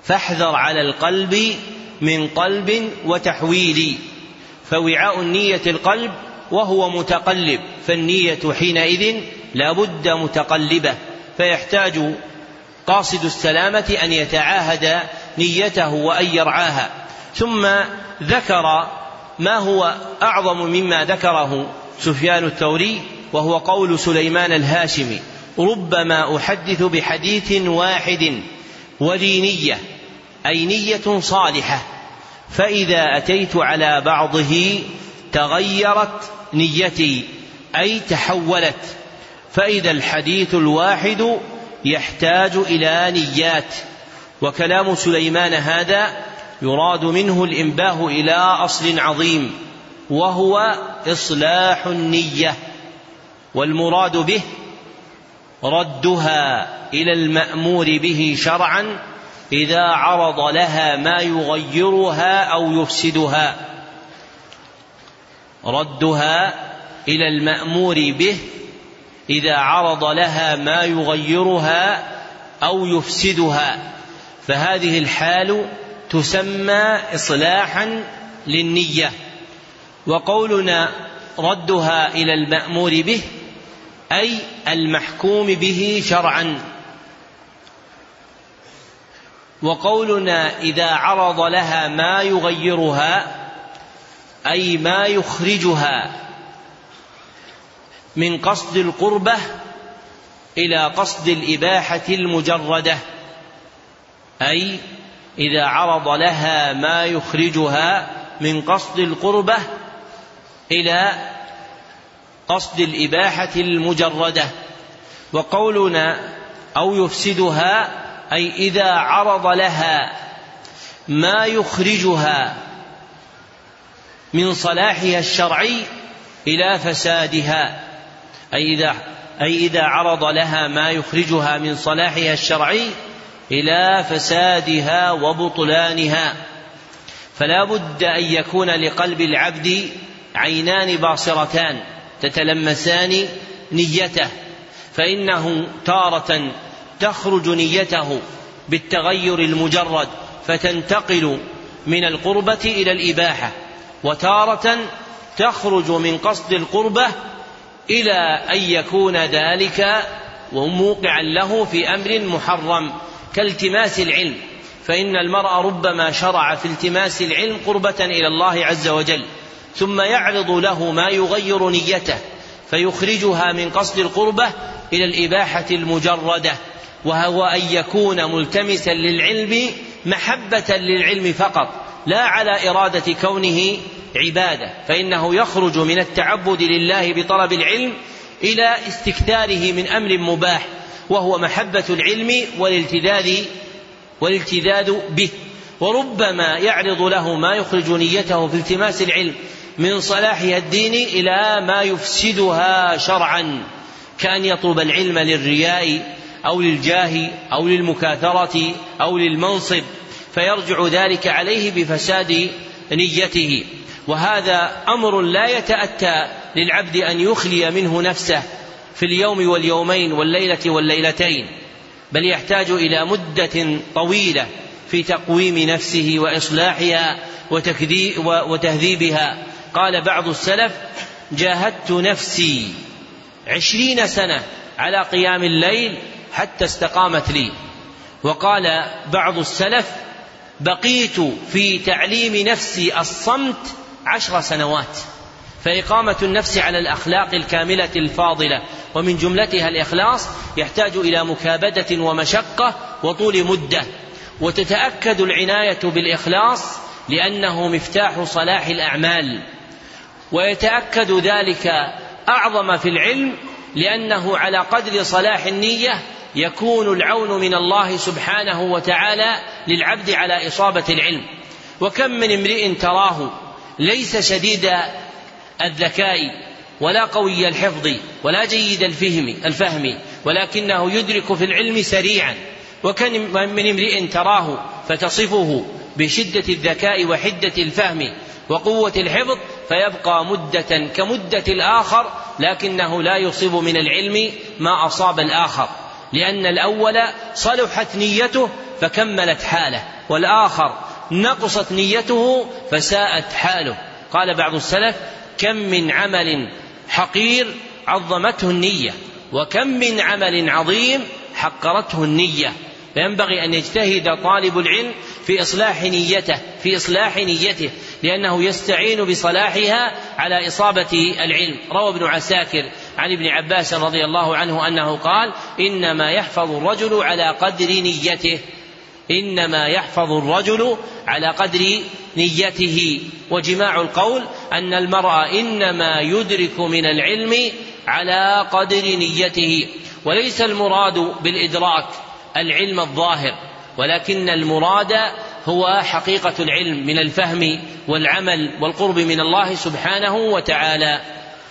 فاحذر على القلب من قلب وتحويل فوعاء النية القلب وهو متقلب فالنية حينئذ لا بد متقلبة فيحتاج قاصد السلامة أن يتعاهد نيته وأن يرعاها. ثم ذكر ما هو أعظم مما ذكره سفيان الثوري وهو قول سليمان الهاشمي ربما أحدث بحديث واحد ولي نية أي نية صالحة فإذا أتيت على بعضه تغيرت نيتي أي تحولت. فإذا الحديث الواحد يحتاج إلى نيات. وكلام سليمان هذا يراد منه الإنباه إلى أصل عظيم وهو إصلاح النية. والمراد به ردها إلى المأمور به شرعا إذا عرض لها ما يغيرها أو يفسدها. ردها إلى المأمور به إذا عرض لها ما يغيرها أو يفسدها. فهذه الحال تسمى إصلاحا للنية. وقولنا ردها إلى المأمور به أي المحكوم به شرعا. وقولنا إذا عرض لها ما يغيرها أي ما يخرجها من قصد القربة إلى قصد الإباحة المجردة أي إذا عرض لها ما يخرجها من قصد القربة إلى قصد الإباحة المجردة. وقولنا أو يفسدها أي إذا عرض لها ما يخرجها من صلاحها الشرعي إلى فسادها. أي إذا أي إذا عرض لها ما يخرجها من صلاحها الشرعي إلى فسادها وبطلانها. فلا بد أن يكون لقلب العبد عينان باصرتان تتلمسان نيته. فإنه تارة تخرج نيته بالتغير المجرد فتنتقل من القربة إلى الإباحة. وتارة تخرج من قصد القربة إلى أن يكون ذلك وموقعا له في أمر محرم كالتماس العلم فإن المرء ربما شرع في التماس العلم قربة إلى الله عز وجل ثم يعرض له ما يغير نيته فيخرجها من قصد القربة إلى الإباحة المجردة وهو أن يكون ملتمسا للعلم محبة للعلم فقط. لا على إرادة كونه عبادة فإنه يخرج من التعبد لله بطلب العلم إلى استكثاره من أمر مباح وهو محبة العلم والالتذاذ والالتذاذ به. وربما يعرض له ما يخرج نيته في التماس العلم من صلاحها الدين إلى ما يفسدها شرعا كأن يطلب العلم للرياء أو للجاه أو للمكاثرة أو للمنصب. فيرجع ذلك عليه بفساد نيته. وهذا أمر لا يتأتى للعبد أن يخلي منه نفسه في اليوم واليومين والليلة والليلتين بل يحتاج إلى مدة طويلة في تقويم نفسه وإصلاحها وتهذيبها. قال بعض السلف جاهدت نفسي عشرين سنة على قيام الليل حتى استقامت لي. وقال بعض السلف بقيت في تعليم نفسي الصمت عشر سنوات فإقامة النفس على الأخلاق الكاملة الفاضلة ومن جملتها الإخلاص يحتاج إلى مكابدة ومشقة وطول مدة وتتأكد العناية بالإخلاص لأنه مفتاح صلاح الأعمال ويتأكد ذلك أعظم في العلم لأنه على قدر صلاح النية يكون العون من الله سبحانه وتعالى للعبد على إصابة العلم. وكم من امرئ تراه ليس شديد الذكاء ولا قوي الحفظ ولا جيد الفهم الفهم ولكنه يدرك في العلم سريعا. وكم من امرئ تراه فتصفه بشدة الذكاء وحدة الفهم وقوة الحفظ فيبقى مدة كمدة الآخر لكنه لا يصيب من العلم ما أصاب الآخر. لأن الأول صلحت نيته فكملت حاله والآخر نقصت نيته فساءت حاله. قال بعض السلف كم من عمل حقير عظمته النية وكم من عمل عظيم حقرته النية. فينبغي أن يجتهد طالب العلم في إصلاح نيته في إصلاح نيته لأنه يستعين بصلاحها على إصابة العلم. روى ابن عساكر عن ابن عباس رضي الله عنه أنه قال إنما يحفظ الرجل على قدر نيته. إنما يحفظ الرجل على قدر نيته. وجماع القول أن المرء إنما يدرك من العلم على قدر نيته. وليس المراد بالإدراك العلم الظاهر ولكن المراد هو حقيقة العلم من الفهم والعمل والقرب من الله سبحانه وتعالى.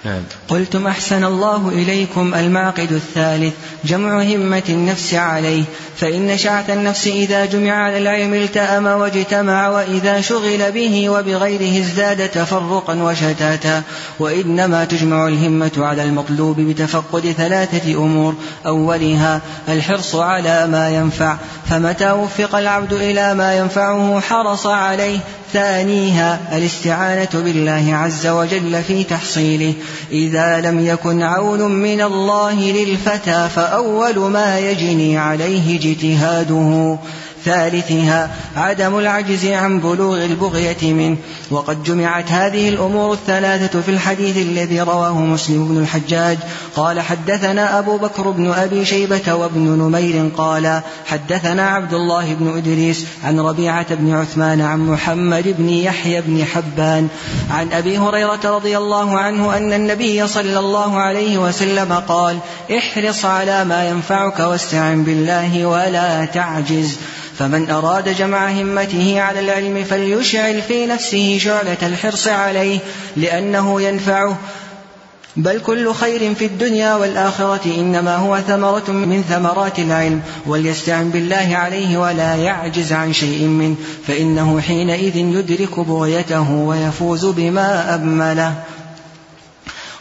نعم. قلتم أحسن الله إليكم المعقد الثالث جمع همة النفس عليه فإن شعث النفس إذا جمع على العلم التأم واجتمع وإذا شغل به وبغيره ازداد تفرقا وشتاتا وإنما تجمع الهمة على المطلوب بتفقد ثلاثة أمور أولها الحرص على ما ينفع فمتى وفق العبد إلى ما ينفعه حرص عليه ثانيها الاستعانة بالله عز وجل في تحصيله. إذا لم يكن عون من الله للفتى فأول ما يجني عليه اجتهاده. ثالثها عدم العجز عن بلوغ البغية منه. وقد جمعت هذه الأمور الثلاثة في الحديث الذي رواه مسلم بن الحجاج. قال حدثنا أبو بكر بن أبي شيبة وابن نمير قال حدثنا عبد الله بن إدريس عن ربيعة بن عثمان عن محمد بن يحيى بن حبان عن أبي هريرة رضي الله عنه أن النبي صلى الله عليه وسلم قال احرص على ما ينفعك واستعن بالله ولا تعجز. فمن أراد جمع همته على العلم فليشعل في نفسه شعلة الحرص عليه لأنه ينفعه. بل كل خير في الدنيا والآخرة إنما هو ثمرة من ثمرات العلم. وليستعن بالله عليه ولا يعجز عن شيء منه فإنه حينئذ يدرك بغيته ويفوز بما أبمله.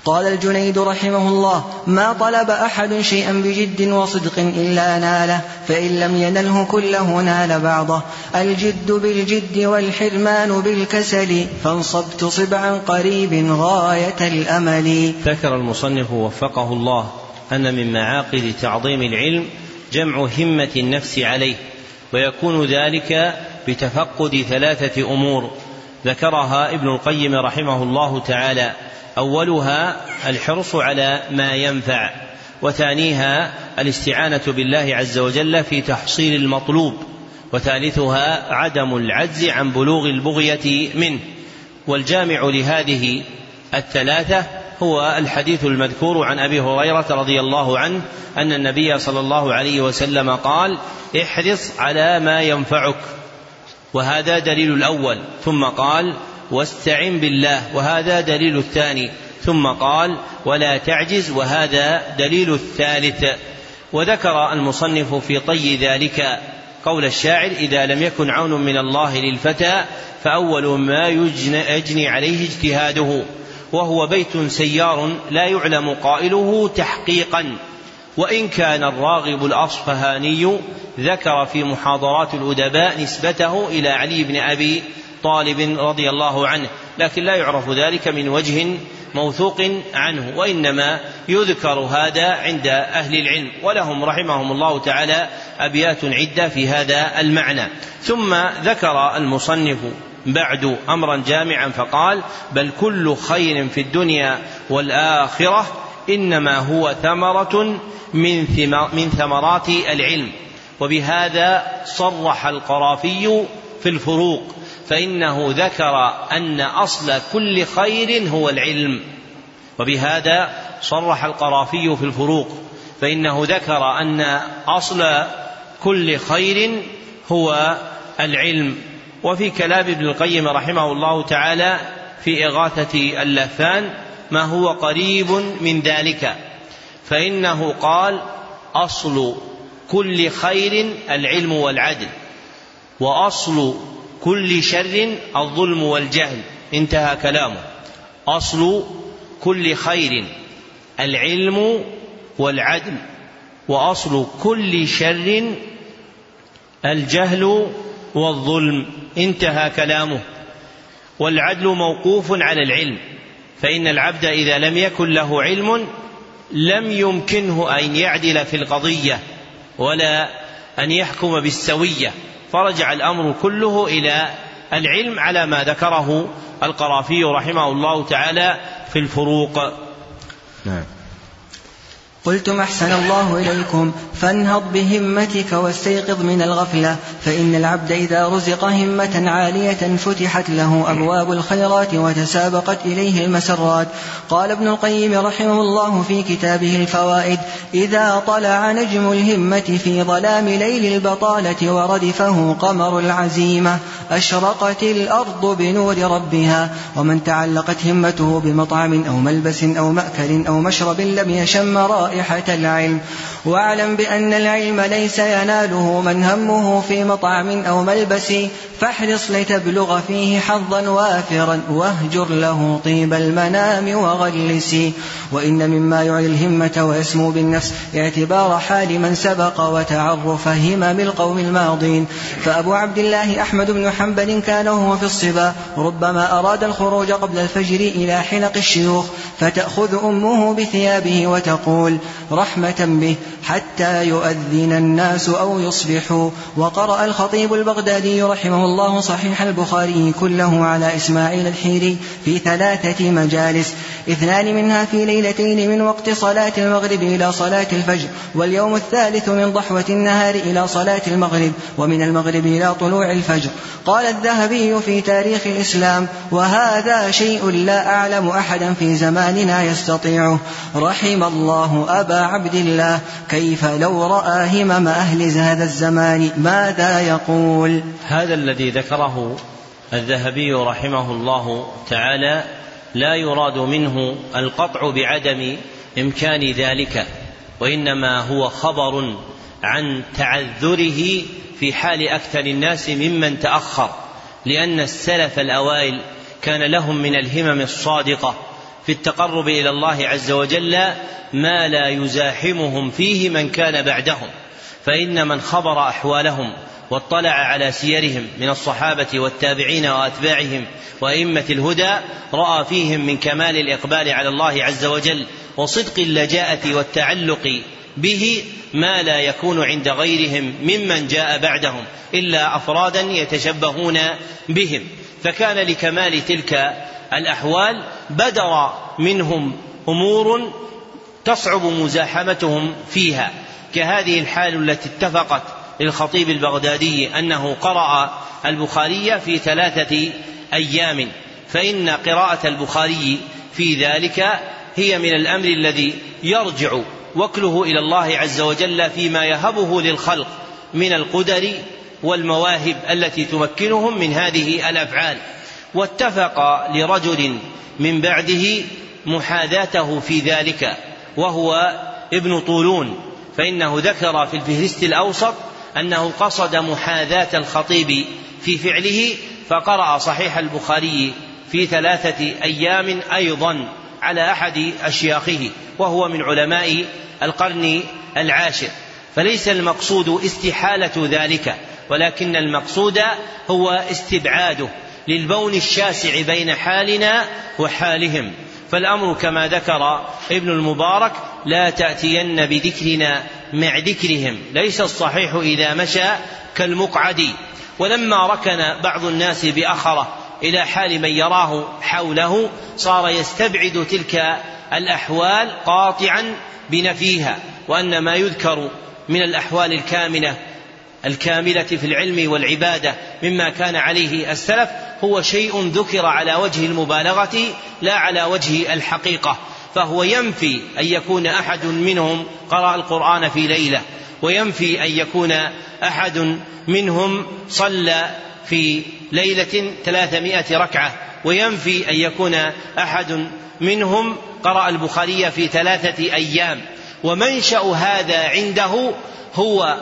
قال الجنيد رحمه الله ما طلب أحد شيئا بجد وصدق إلا ناله فإن لم ينله كله نال بعضه الجد بالجد والحرمان بالكسل فانصبت صبعا قريب غاية الأمل. ذكر المصنف وفقه الله أن من معاقد تعظيم العلم جمع همة النفس عليه ويكون ذلك بتفقد ثلاثة أمور. ذكرها ابن القيم رحمه الله تعالى. أولها الحرص على ما ينفع وثانيها الاستعانة بالله عز وجل في تحصيل المطلوب وثالثها عدم العجز عن بلوغ البغية منه. والجامع لهذه الثلاثة هو الحديث المذكور عن أبي هريرة رضي الله عنه أن النبي صلى الله عليه وسلم قال احرص على ما ينفعك. وهذا دليل الأول ثم قال واستعن بالله وهذا دليل الثاني ثم قال ولا تعجز وهذا دليل الثالث. وذكر المصنف في طي ذلك قول الشاعر إذا لم يكن عون من الله للفتى فأول ما يجني عليه اجتهاده وهو بيت سيار لا يعلم قائله تحقيقا. وإن كان الراغب الأصفهاني ذكر في محاضرات الأدباء نسبته إلى علي بن أبي طالب رضي الله عنه لكن لا يعرف ذلك من وجه موثوق عنه وإنما يذكر هذا عند أهل العلم ولهم رحمهم الله تعالى أبيات عدة في هذا المعنى. ثم ذكر المصنف بعد أمرا جامعا فقال بل كل خير في الدنيا والآخرة إنما هو ثمرة من من ثمرات العلم. وبهذا صرح القرافي في الفروق فإنه ذكر أن أصل كل خير هو العلم. وبهذا صرح القرافي في الفروق فإنه ذكر أن أصل كل خير هو العلم. وفي كلام ابن القيم رحمه الله تعالى في إغاثة اللفان ما هو قريب من ذلك. فإنه قال أصل كل خير العلم والعدل وأصل كل شر الظلم والجهل. انتهى كلامه. أصل كل خير العلم والعدل وأصل كل شر الجهل والظلم. انتهى كلامه. والعدل موقوف على العلم. فإن العبد إذا لم يكن له علم لم يمكنه أن يعدل في القضية ولا أن يحكم بالسوية. فرجع الأمر كله إلى العلم على ما ذكره القرافي رحمه الله تعالى في الفروق. نعم. قلتم أحسن الله إليكم فانهض بهمتك واستيقظ من الغفلة فإن العبد إذا رزق همة عالية فتحت له أبواب الخيرات وتسابقت إليه المسرات. قال ابن القيم رحمه الله في كتابه الفوائد إذا طلع نجم الهمة في ظلام ليل البطالة وردفه قمر العزيمة أشرقت الأرض بنور ربها ومن تعلقت همته بمطعم أو ملبس أو مأكل أو مشرب لم يشم رائحة العلم. واعلم بأن العلم ليس يناله من همه في مطعم أو ملبس فاحرص لتبلغ فيه حظا وافرا واهجر له طيب المنام وغلس. وإن مما يعلي الهمة ويسمو بالنفس اعتبار حال من سبق وتعرف همم القوم الماضين. فأبو عبد الله أحمد بن حنبل كان هو في الصبا ربما أراد الخروج قبل الفجر إلى حلق الشيوخ فتأخذ أمه بثيابه وتقول رحمة به حتى يؤذن الناس أو يصبحوا. وقرأ الخطيب البغدادي رحمه الله صحيح البخاري كله على إسماعيل الحيري في ثلاثة مجالس. اثنان منها في ليلتين من وقت صلاة المغرب إلى صلاة الفجر واليوم الثالث من ضحوة النهار إلى صلاة المغرب ومن المغرب إلى طلوع الفجر. قال الذهبي في تاريخ الإسلام وهذا شيء لا أعلم أحدا في زماننا يستطيعه رحم الله أبا عبد الله كيف لو رأى همم أهل هذا الزمان ماذا يقول؟ هذا الذي ذكره الذهبي رحمه الله تعالى لا يراد منه القطع بعدم إمكان ذلك وإنما هو خبر عن تعذره في حال أكثر الناس ممن تأخر لأن السلف الأوائل كان لهم من الهمم الصادقة في التقرب إلى الله عز وجل ما لا يزاحمهم فيه من كان بعدهم فإن من خبر أحوالهم واطلع على سيرهم من الصحابة والتابعين وأتباعهم وأئمة الهدى رأى فيهم من كمال الإقبال على الله عز وجل وصدق اللجاءة والتعلق به ما لا يكون عند غيرهم ممن جاء بعدهم إلا أفرادا يتشبهون بهم. فكان لكمال تلك الأحوال بدر منهم أمور تصعب مزاحمتهم فيها. كهذه الحال التي اتفقت للخطيب البغدادي أنه قرأ البخاري في ثلاثة أيام فإن قراءة البخاري في ذلك هي من الأمر الذي يرجع وكله إلى الله عز وجل فيما يهبه للخلق من القدر والمواهب التي تمكنهم من هذه الأفعال. واتفق لرجل من بعده محاذاته في ذلك وهو ابن طولون فإنه ذكر في الفهرست الأوسط أنه قصد محاذاة الخطيب في فعله فقرأ صحيح البخاري في ثلاثة أيام أيضا على أحد أشياخه وهو من علماء القرن العاشر. فليس المقصود استحالة ذلك ولكن المقصود هو استبعاده للبون الشاسع بين حالنا وحالهم. فالأمر كما ذكر ابن المبارك لا تأتين بذكرنا مع ذكرهم. ليس الصحيح إذا مشى كالمقعد. ولما ركن بعض الناس بأخره إلى حال من يراه حوله صار يستبعد تلك الأحوال قاطعا بنفيها. وأن ما يذكر من الأحوال الكامنة الكاملة في العلم والعبادة مما كان عليه السلف هو شيء ذكر على وجه المبالغة لا على وجه الحقيقة. فهو ينفي أن يكون أحد منهم قرأ القرآن في ليلة وينفي أن يكون أحد منهم صلى في ليلة ثلاثمائة ركعة وينفي أن يكون أحد منهم قرأ البخاري في ثلاثة أيام. ومنشأ هذا عنده هو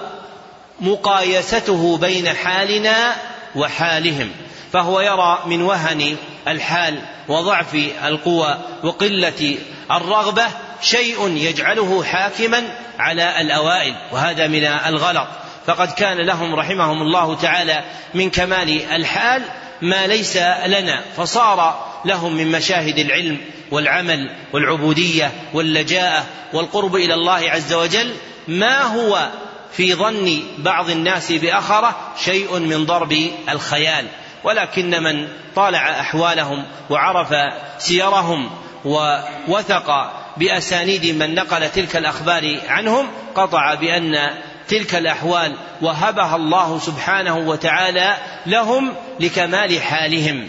مقايسته بين حالنا وحالهم فهو يرى من وهن الحال وضعف القوى وقلة الرغبة شيء يجعله حاكما على الأوائل وهذا من الغلط. فقد كان لهم رحمهم الله تعالى من كمال الحال ما ليس لنا فصار لهم من مشاهد العلم والعمل والعبودية واللجاءة والقرب إلى الله عز وجل ما هو في ظن بعض الناس بآخره شيء من ضرب الخيال. ولكن من طالع أحوالهم وعرف سيرهم ووثق بأسانيد من نقل تلك الأخبار عنهم قطع بأن تلك الأحوال وهبها الله سبحانه وتعالى لهم لكمال حالهم.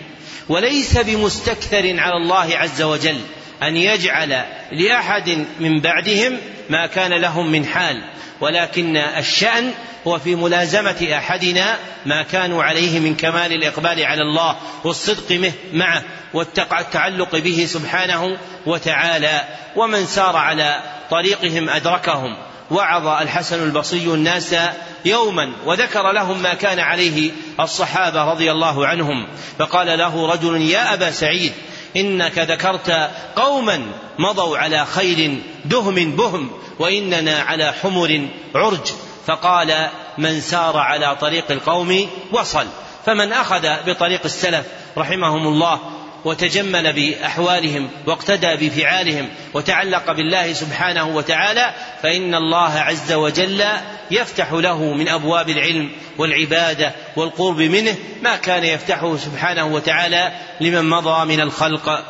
وليس بمستكثر على الله عز وجل. أن يجعل لأحد من بعدهم ما كان لهم من حال ولكن الشأن هو في ملازمة أحدنا ما كانوا عليه من كمال الإقبال على الله والصدق معه والتعلق به سبحانه وتعالى. ومن سار على طريقهم أدركهم. وعظ الحسن البصري الناس يوما وذكر لهم ما كان عليه الصحابة رضي الله عنهم. فقال له رجل يا أبا سعيد إنك ذكرت قوما مضوا على خيل دهم بهم وإننا على حمر عرج. فقال من سار على طريق القوم وصل. فمن أخذ بطريق السلف رحمهم الله وتجمل بأحوالهم واقتدى بفعالهم وتعلق بالله سبحانه وتعالى فإن الله عز وجل يفتح له من أبواب العلم والعبادة والقرب منه ما كان يفتحه سبحانه وتعالى لمن مضى من الخلق.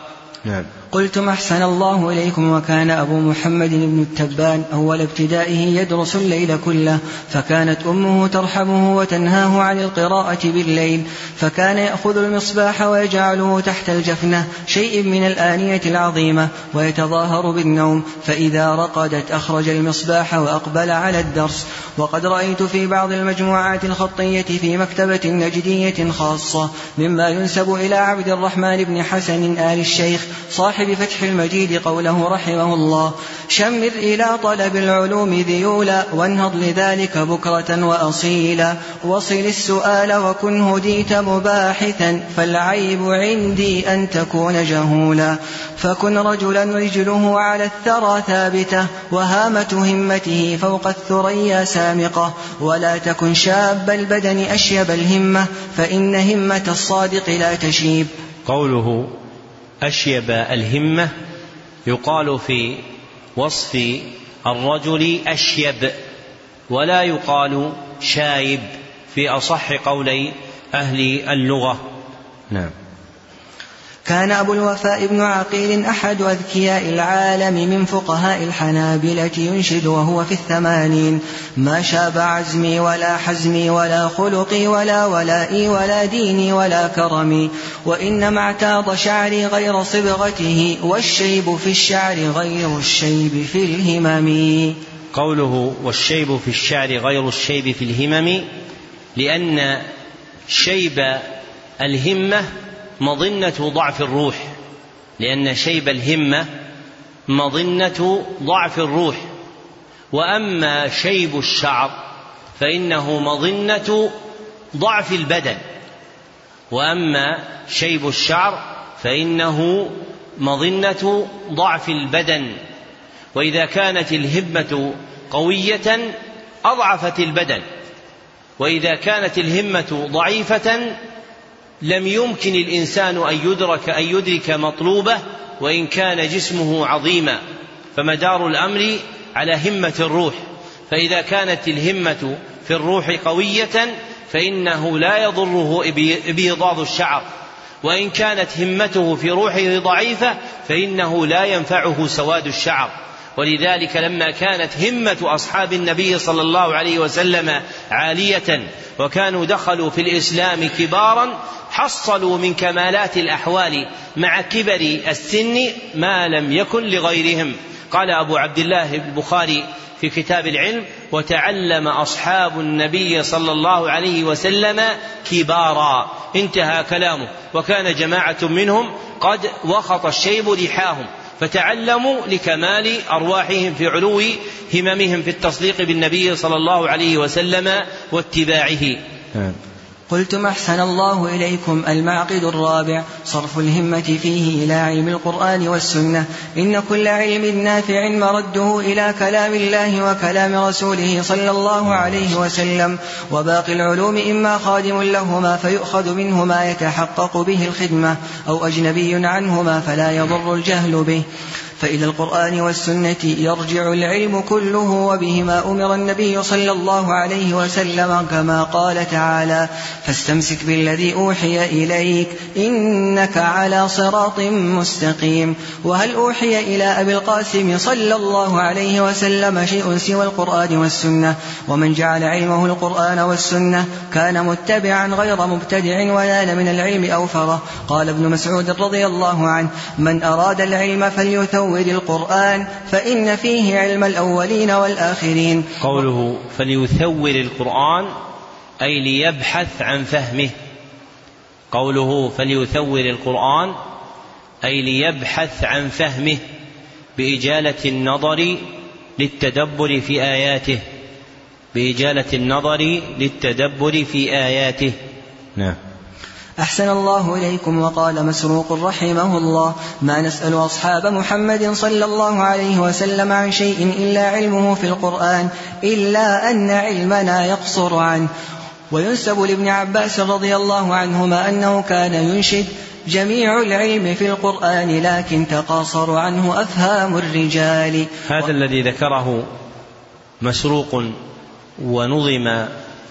نعم. قلتم أحسن الله إليكم وكان أبو محمد بن التبان أول ابتدائه يدرس الليل كله فكانت أمه ترحمه وتنهاه عن القراءة بالليل فكان يأخذ المصباح ويجعله تحت الجفنة شيء من الآنية العظيمة ويتظاهر بالنوم فإذا رقدت أخرج المصباح وأقبل على الدرس وقد رأيت في بعض المجموعات الخطية في مكتبة نجدية خاصة مما ينسب إلى عبد الرحمن بن حسن آل الشيخ صاحب صاحب فتح المجيد قوله رحمه الله. شمر إلى طلب العلوم ذيولا وانهض لذلك بكرة وأصيلا. وصل السؤال وكن هديت مباحثا فالعيب عندي أن تكون جهولا. فكن رجلا رجله على الثرى ثابتة وهامة همته فوق الثريا سامقة. ولا تكن شاب البدن أشيب الهمة فإن همة الصادق لا تشيب. قوله أشيب الهمة يقال في وصف الرجل أشيب ولا يقال شايب في أصح قولي أهل اللغة. نعم. كان أبو الوفاء بن عقيل أحد أذكياء العالم من فقهاء الحنابلة ينشد وهو في الثمانين. ما شاب عزمي ولا حزمي ولا خلقي ولا ولائي ولا ديني ولا كرمي. وإنما اعتاض شعري غير صبغته والشيب في الشعر غير الشيب في الهمم. قوله والشيب في الشعر غير الشيب في الهمم لأن شيب الهمة مظنة ضعف الروح لأن شيب الهمة مظنة ضعف الروح. وأما شيب الشعر فإنه مظنة ضعف البدن. وأما شيب الشعر فإنه مظنة ضعف البدن. وإذا كانت الهمة قوية أضعفت البدن. وإذا كانت الهمة ضعيفة لم يمكن الإنسان أن يدرك أن يدرك مطلوبه وإن كان جسمه عظيما فمدار الأمر على همة الروح. فإذا كانت الهمة في الروح قوية فإنه لا يضره إبيضاض الشعر. وإن كانت همته في روحه ضعيفة فإنه لا ينفعه سواد الشعر. ولذلك لما كانت همة أصحاب النبي صلى الله عليه وسلم عالية وكانوا دخلوا في الإسلام كبارا حصلوا من كمالات الأحوال مع كبر السن ما لم يكن لغيرهم. قال أبو عبد الله البخاري في كتاب العلم وتعلم أصحاب النبي صلى الله عليه وسلم كبارا انتهى كلامه وكان جماعة منهم قد وخط الشيب لحاهم فتعلموا لكمال أرواحهم في علو هممهم في التصديق بالنبي صلى الله عليه وسلم واتباعه نعم. قلتم أحسن الله إليكم المعقد الرابع صرف الهمة فيه إلى علم القرآن والسنة. إن كل علم نافع مرده إلى كلام الله وكلام رسوله صلى الله عليه وسلم. وباقي العلوم إما خادم لهما فيؤخذ منه ما يتحقق به الخدمة أو أجنبي عنهما فلا يضر الجهل به. فإلى القرآن والسنة يرجع العلم كله وبهما أمر النبي صلى الله عليه وسلم كما قال تعالى فاستمسك بالذي أوحي إليك إنك على صراط مستقيم وهل أوحي إلى أبي القاسم صلى الله عليه وسلم شيء سوى القرآن والسنة ومن جعل علمه القرآن والسنة كان متبعا غير مبتدع ونال من العلم أوفره قال ابن مسعود رضي الله عنه من أراد العلم فليثور فليثور القرآن فإن فيه علم الأولين والآخرين. قوله فليثور القرآن أي ليبحث عن فهمه. قوله فليثور القرآن أي ليبحث عن فهمه بإجالة النظر للتدبر في آياته. بإجالة النظر للتدبر في آياته. نعم. أحسن الله إليكم وقال مسروق رحمه الله ما نسأل أصحاب محمد صلى الله عليه وسلم عن شيء إلا علمه في القرآن إلا أن علمنا يقصر عنه وينسب لابن عباس رضي الله عنهما أنه كان ينشد جميع العلم في القرآن لكن تقاصر عنه أفهام الرجال هذا. الذي ذكره مسروق ونظم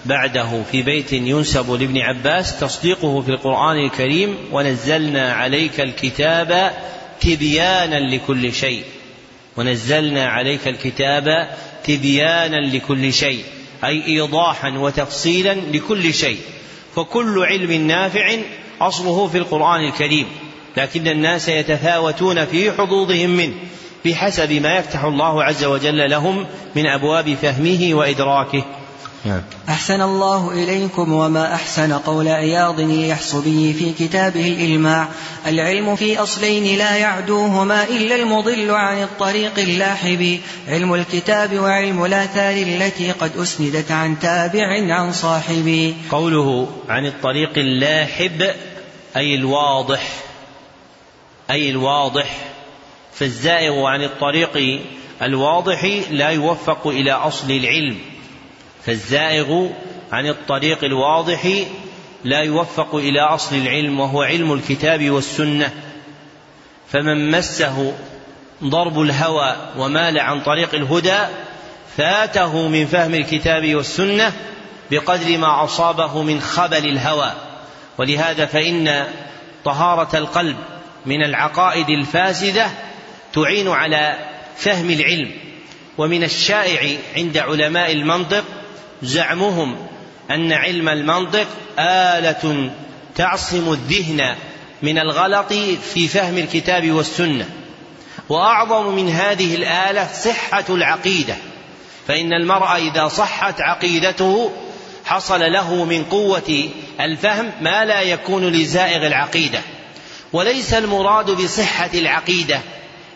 بعده في بيت ينسب لابن عباس تصديقه في القرآن الكريم ونزلنا عليك الكتاب تبيانا لكل شيء. ونزلنا عليك الكتاب تبيانا لكل شيء أي إيضاحا وتفصيلا لكل شيء. فكل علم نافع أصله في القرآن الكريم لكن الناس يتفاوتون في حظوظهم منه بحسب ما يفتح الله عز وجل لهم من أبواب فهمه وإدراكه. نعم. أحسن الله إليكم وما أحسن قول عياض اليحصبي في كتابه الإلماع. العلم في أصلين لا يعدوهما إلا المضل عن الطريق اللاحب. علم الكتاب وعلم الآثار التي قد أسندت عن تابع عن صاحب. قوله عن الطريق اللاحب أي الواضح أي الواضح. فالزائغ عن الطريق الواضح لا يوفق إلى أصل العلم. فالزائغ عن الطريق الواضح لا يوفق إلى أصل العلم وهو علم الكتاب والسنة. فمن مسه ضرب الهوى ومال عن طريق الهدى فاته من فهم الكتاب والسنة بقدر ما أصابه من خبل الهوى. ولهذا فإن طهارة القلب من العقائد الفاسدة تعين على فهم العلم ومن الشائع عند علماء المنطق زعمهم أن علم المنطق آلة تعصم الذهن من الغلط في فهم الكتاب والسنة. وأعظم من هذه الآلة صحة العقيدة. فإن المرء إذا صحت عقيدته حصل له من قوة الفهم ما لا يكون لزائغ العقيدة. وليس المراد بصحة العقيدة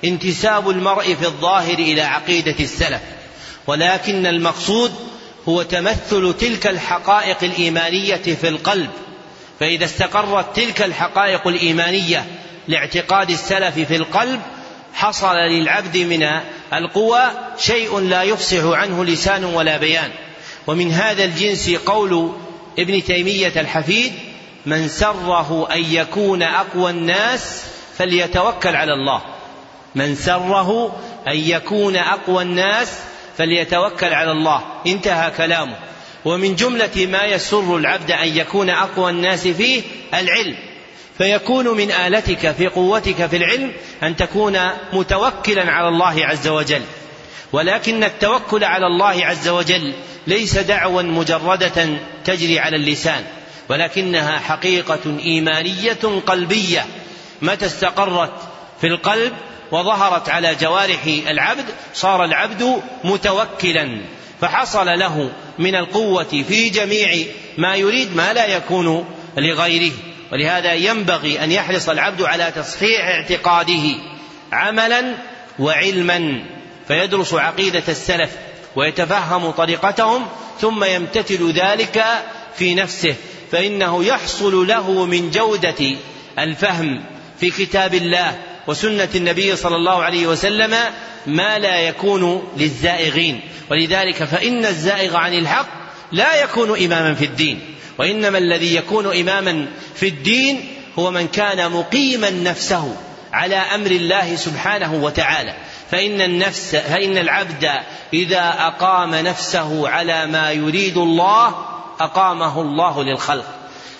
انتساب المرء في الظاهر إلى عقيدة السلف. ولكن المقصود هو تمثل تلك الحقائق الإيمانية في القلب. فإذا استقرت تلك الحقائق الإيمانية لاعتقاد السلف في القلب حصل للعبد من القوى شيء لا يفصح عنه لسان ولا بيان. ومن هذا الجنس قول ابن تيمية الحفيد من سره أن يكون أقوى الناس فليتوكل على الله. من سره أن يكون أقوى الناس فليتوكل على الله. انتهى كلامه. ومن جملة ما يسر العبد أن يكون أقوى الناس فيه العلم. فيكون من آلتك في قوتك في العلم أن تكون متوكلا على الله عز وجل. ولكن التوكل على الله عز وجل ليس دعوى مجردة تجري على اللسان. ولكنها حقيقة إيمانية قلبية. متى استقرت في القلب وظهرت على جوارح العبد صار العبد متوكلا. فحصل له من القوة في جميع ما يريد ما لا يكون لغيره. ولهذا ينبغي أن يحرص العبد على تصحيح اعتقاده عملا وعلما. فيدرس عقيدة السلف ويتفهم طريقتهم ثم يمتثل ذلك في نفسه. فإنه يحصل له من جودة الفهم في كتاب الله وسنة النبي صلى الله عليه وسلم ما لا يكون للزائغين. ولذلك فإن الزائغ عن الحق لا يكون إماما في الدين. وإنما الذي يكون إماما في الدين هو من كان مقيما نفسه على أمر الله سبحانه وتعالى. فإن النفس فإن العبد إذا أقام نفسه على ما يريد الله أقامه الله للخلق.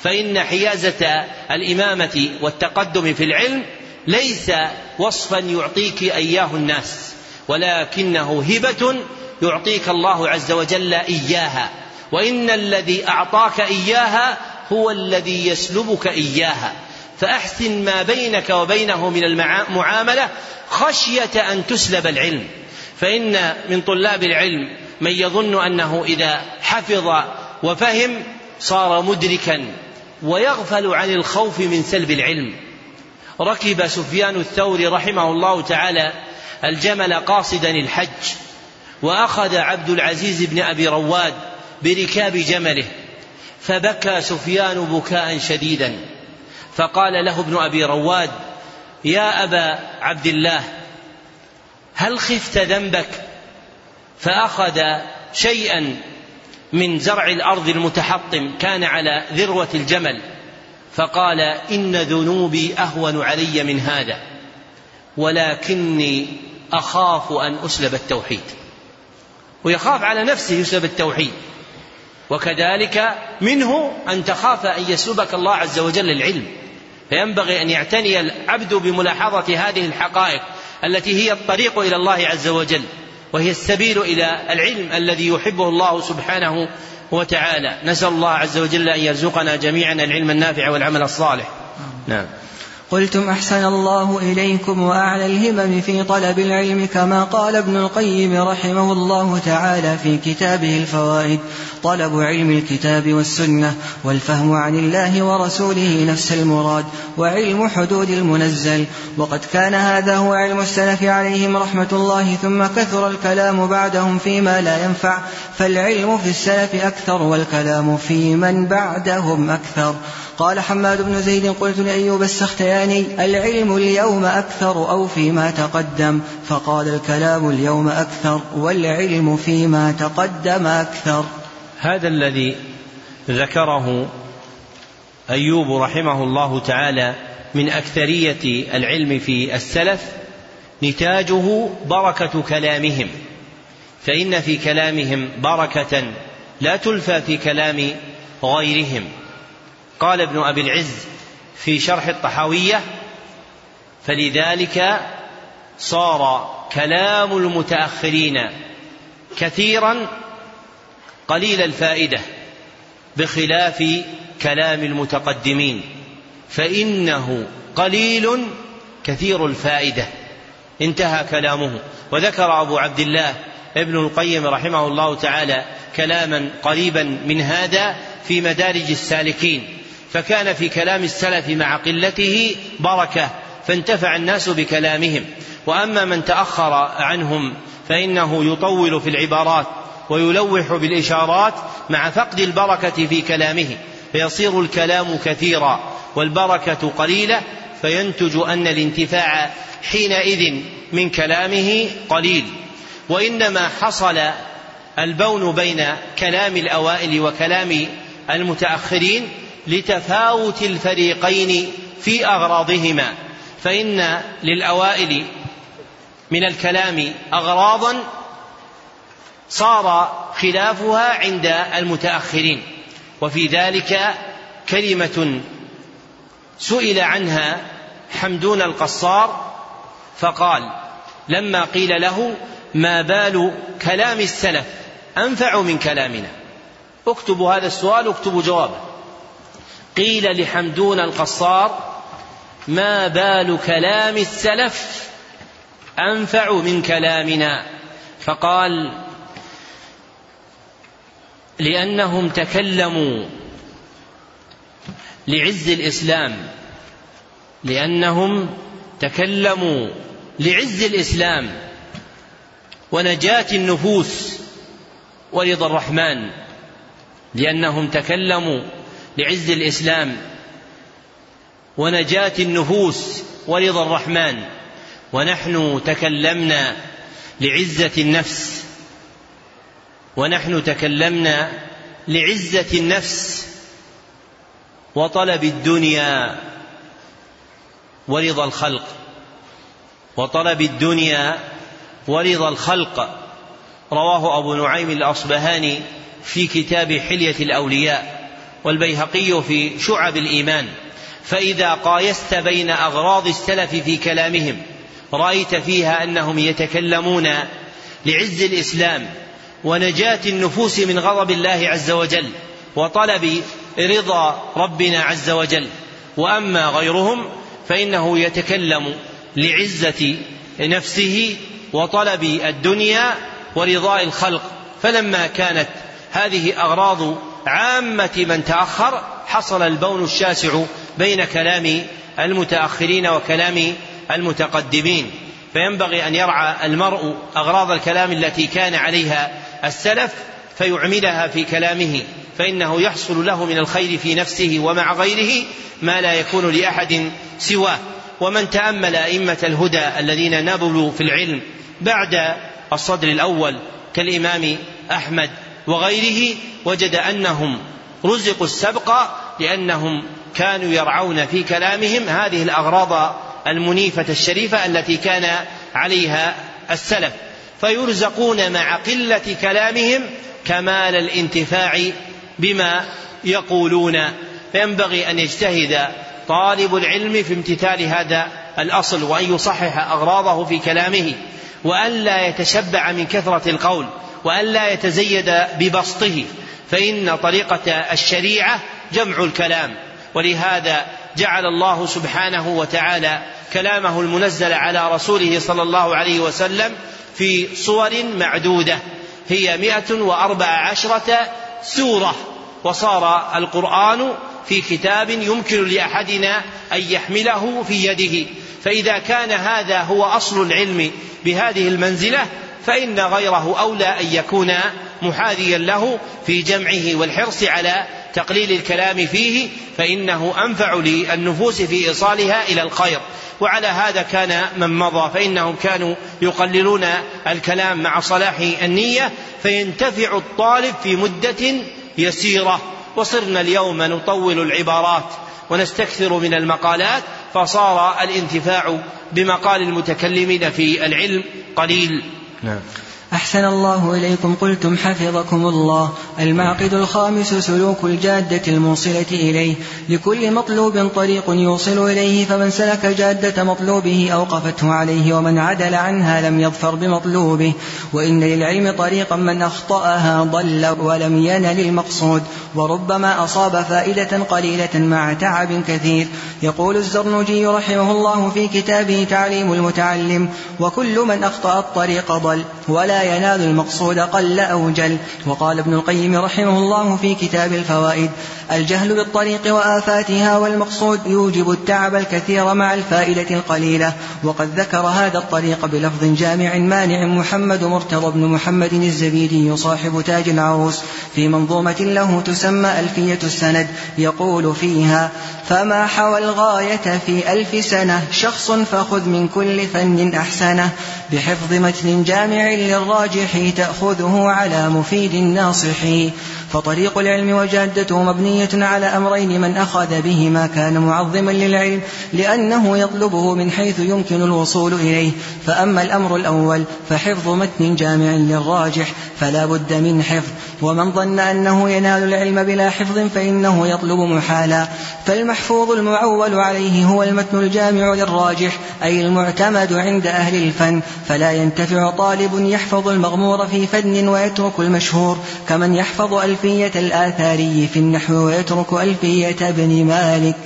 فإن حيازة الإمامة والتقدم في العلم ليس وصفا يعطيك إياه الناس ولكنه هبة يعطيك الله عز وجل إياها. وإن الذي أعطاك إياها هو الذي يسلبك إياها. فأحسن ما بينك وبينه من المعاملة خشية أن تسلب العلم. فإن من طلاب العلم من يظن أنه إذا حفظ وفهم صار مدركا ويغفل عن الخوف من سلب العلم. ركب سفيان الثوري رحمه الله تعالى الجمل قاصدا الحج وأخذ عبد العزيز بن أبي رواد بركاب جمله فبكى سفيان بكاء شديدا فقال له ابن أبي رواد يا أبا عبد الله هل خفت ذنبك؟ فأخذ شيئا من زرع الأرض المتحطم كان على ذروة الجمل فقال إن ذنوبي أهون علي من هذا ولكني أخاف أن أسلب التوحيد. ويخاف على نفسه يسلب التوحيد. وكذلك منه أن تخاف أن يسلبك الله عز وجل العلم. فينبغي أن يعتني العبد بملاحظة هذه الحقائق التي هي الطريق إلى الله عز وجل وهي السبيل إلى العلم الذي يحبه الله سبحانه وتعالى. نسأل الله عز وجل أن يرزقنا جميعا العلم النافع والعمل الصالح. نعم. قلتم أحسن الله إليكم وأعلى الهمم في طلب العلم كما قال ابن القيم رحمه الله تعالى في كتابه الفوائد. طلب علم الكتاب والسنة والفهم عن الله ورسوله نفس المراد وعلم حدود المنزل. وقد كان هذا هو علم السلف عليهم رحمة الله ثم كثر الكلام بعدهم فيما لا ينفع. فالعلم في السلف أكثر والكلام في من بعدهم أكثر. قال حماد بن زيد قلت لأيوب السختياني العلم اليوم أكثر أو فيما تقدم؟ فقال الكلام اليوم أكثر والعلم فيما تقدم أكثر. هذا الذي ذكره أيوب رحمه الله تعالى من أكثرية العلم في السلف نتاجه بركة كلامهم فإن في كلامهم بركة لا تلفى في كلام غيرهم. قال ابن أبي العز في شرح الطحاوية فلذلك صار كلام المتأخرين كثيرا قليل الفائدة بخلاف كلام المتقدمين فإنه قليل كثير الفائدة. انتهى كلامه. وذكر أبو عبد الله ابن القيم رحمه الله تعالى كلاما قريبا من هذا في مدارج السالكين. فكان في كلام السلف مع قلته بركة فانتفع الناس بكلامهم. وأما من تأخر عنهم فإنه يطول في العبارات ويلوح بالإشارات مع فقد البركة في كلامه فيصير الكلام كثيرا والبركة قليلة فينتج أن الانتفاع حينئذ من كلامه قليل. وإنما حصل البون بين كلام الأوائل وكلام المتأخرين لتفاوت الفريقين في أغراضهما فإن للأوائل من الكلام أغراضا صار خلافها عند المتأخرين وفي ذلك كلمة سئل عنها حمدون القصار فقال لما قيل له ما بال كلام السلف أنفع من كلامنا؟ اكتبوا هذا السؤال اكتبوا جوابه. قيل لحمدون القصار ما بال كلام السلف أنفع من كلامنا. فقال لأنهم تكلموا لعز الإسلام لأنهم تكلموا لعز الإسلام ونجاة النفوس ورضا الرحمن لأنهم تكلموا لعز الإسلام ونجاة النفوس ورضا الرحمن ونحن تكلمنا لعزة النفس ونحن تكلمنا لعزة النفس وطلب الدنيا ورضا الخلق وطلب الدنيا ورضا الخلق. رواه أبو نعيم الأصبهاني في كتاب حلية الأولياء. والبيهقي في شعب الإيمان فإذا قايست بين أغراض السلف في كلامهم رأيت فيها أنهم يتكلمون لعز الإسلام ونجاة النفوس من غضب الله عز وجل وطلب رضا ربنا عز وجل. وأما غيرهم فإنه يتكلم لعزة نفسه وطلب الدنيا ورضاء الخلق. فلما كانت هذه أغراض عامة من تأخر حصل البون الشاسع بين كلام المتأخرين وكلام المتقدمين. فينبغي أن يرعى المرء أغراض الكلام التي كان عليها السلف فيعملها في كلامه فإنه يحصل له من الخير في نفسه ومع غيره ما لا يكون لأحد سواه. ومن تأمل أئمة الهدى الذين نبلوا في العلم بعد الصدر الأول كالإمام أحمد وغيره وجد أنهم رزقوا السبق لأنهم كانوا يرعون في كلامهم هذه الأغراض المنيفة الشريفة التي كان عليها السلف. فيرزقون مع قلة كلامهم كمال الانتفاع بما يقولون. فينبغي أن يجتهد طالب العلم في امتثال هذا الأصل وأن يصحح أغراضه في كلامه وأن لا يتشبع من كثرة القول. وأن لا يتزيد ببسطه فإن طريقة الشريعة جمع الكلام. ولهذا جعل الله سبحانه وتعالى كلامه المنزل على رسوله صلى الله عليه وسلم في صور معدودة. هي مئة وأربع عشرة سورة. وصار القرآن في كتاب يمكن لأحدنا أن يحمله في يده. فإذا كان هذا هو أصل العلم بهذه المنزلة فإن غيره أولى أن يكون محاذيا له في جمعه والحرص على تقليل الكلام فيه فإنه أنفع للنفوس في إيصالها إلى الخير. وعلى هذا كان من مضى فإنهم كانوا يقللون الكلام مع صلاح النية فينتفع الطالب في مدة يسيرة. وصرنا اليوم نطول العبارات ونستكثر من المقالات فصار الانتفاع بمقال المتكلمين في العلم قليل. نعم أحسن الله إليكم. قلتم حفظكم الله. المعقد الخامس سلوك الجادة الموصلة إليه. لكل مطلوب طريق يوصل إليه فمن سلك جادة مطلوبه أوقفته عليه ومن عدل عنها لم يظفر بمطلوبه. وإن للعلم طريقا من أخطأها ضل ولم ينل المقصود وربما أصاب فائدة قليلة مع تعب كثير. يقول الزرنجي رحمه الله في كتابه تعليم المتعلم وكل من أخطأ الطريق ضل ولا ينال المقصود قل أو جل وقال ابن القيم رحمه الله في كتاب الفوائد الجهل بالطريق وآفاتها والمقصود يوجب التعب الكثير مع الفائدة القليلة. وقد ذكر هذا الطريق بلفظ جامع مانع محمد مرتضى بن محمد الزبيدي صاحب تاج العروس. في منظومة له تسمى ألفية السند. يقول فيها فما حوى الغاية في ألف سنة شخص فخذ من كل فن أحسنه. بحفظ متن جامع للراجح تأخذه على مفيد ناصح. فطريق العلم وجادته مبنية على أمرين من أخذ بهما كان معظما للعلم لأنه يطلبه من حيث يمكن الوصول إليه. فأما الأمر الأول فحفظ متن جامع للراجح فلا بد من حفظ. ومن ظن أنه ينال العلم بلا حفظ فإنه يطلب محالا. فالمحفوظ المعول عليه هو المتن الجامع للراجح أي المعتمد عند أهل الفن. فلا ينتفع طالب يحفظ المغمور في فن ويترك المشهور كمن يحفظ ألفية الآثاري في النحو ويترك ألفية ابن مالك.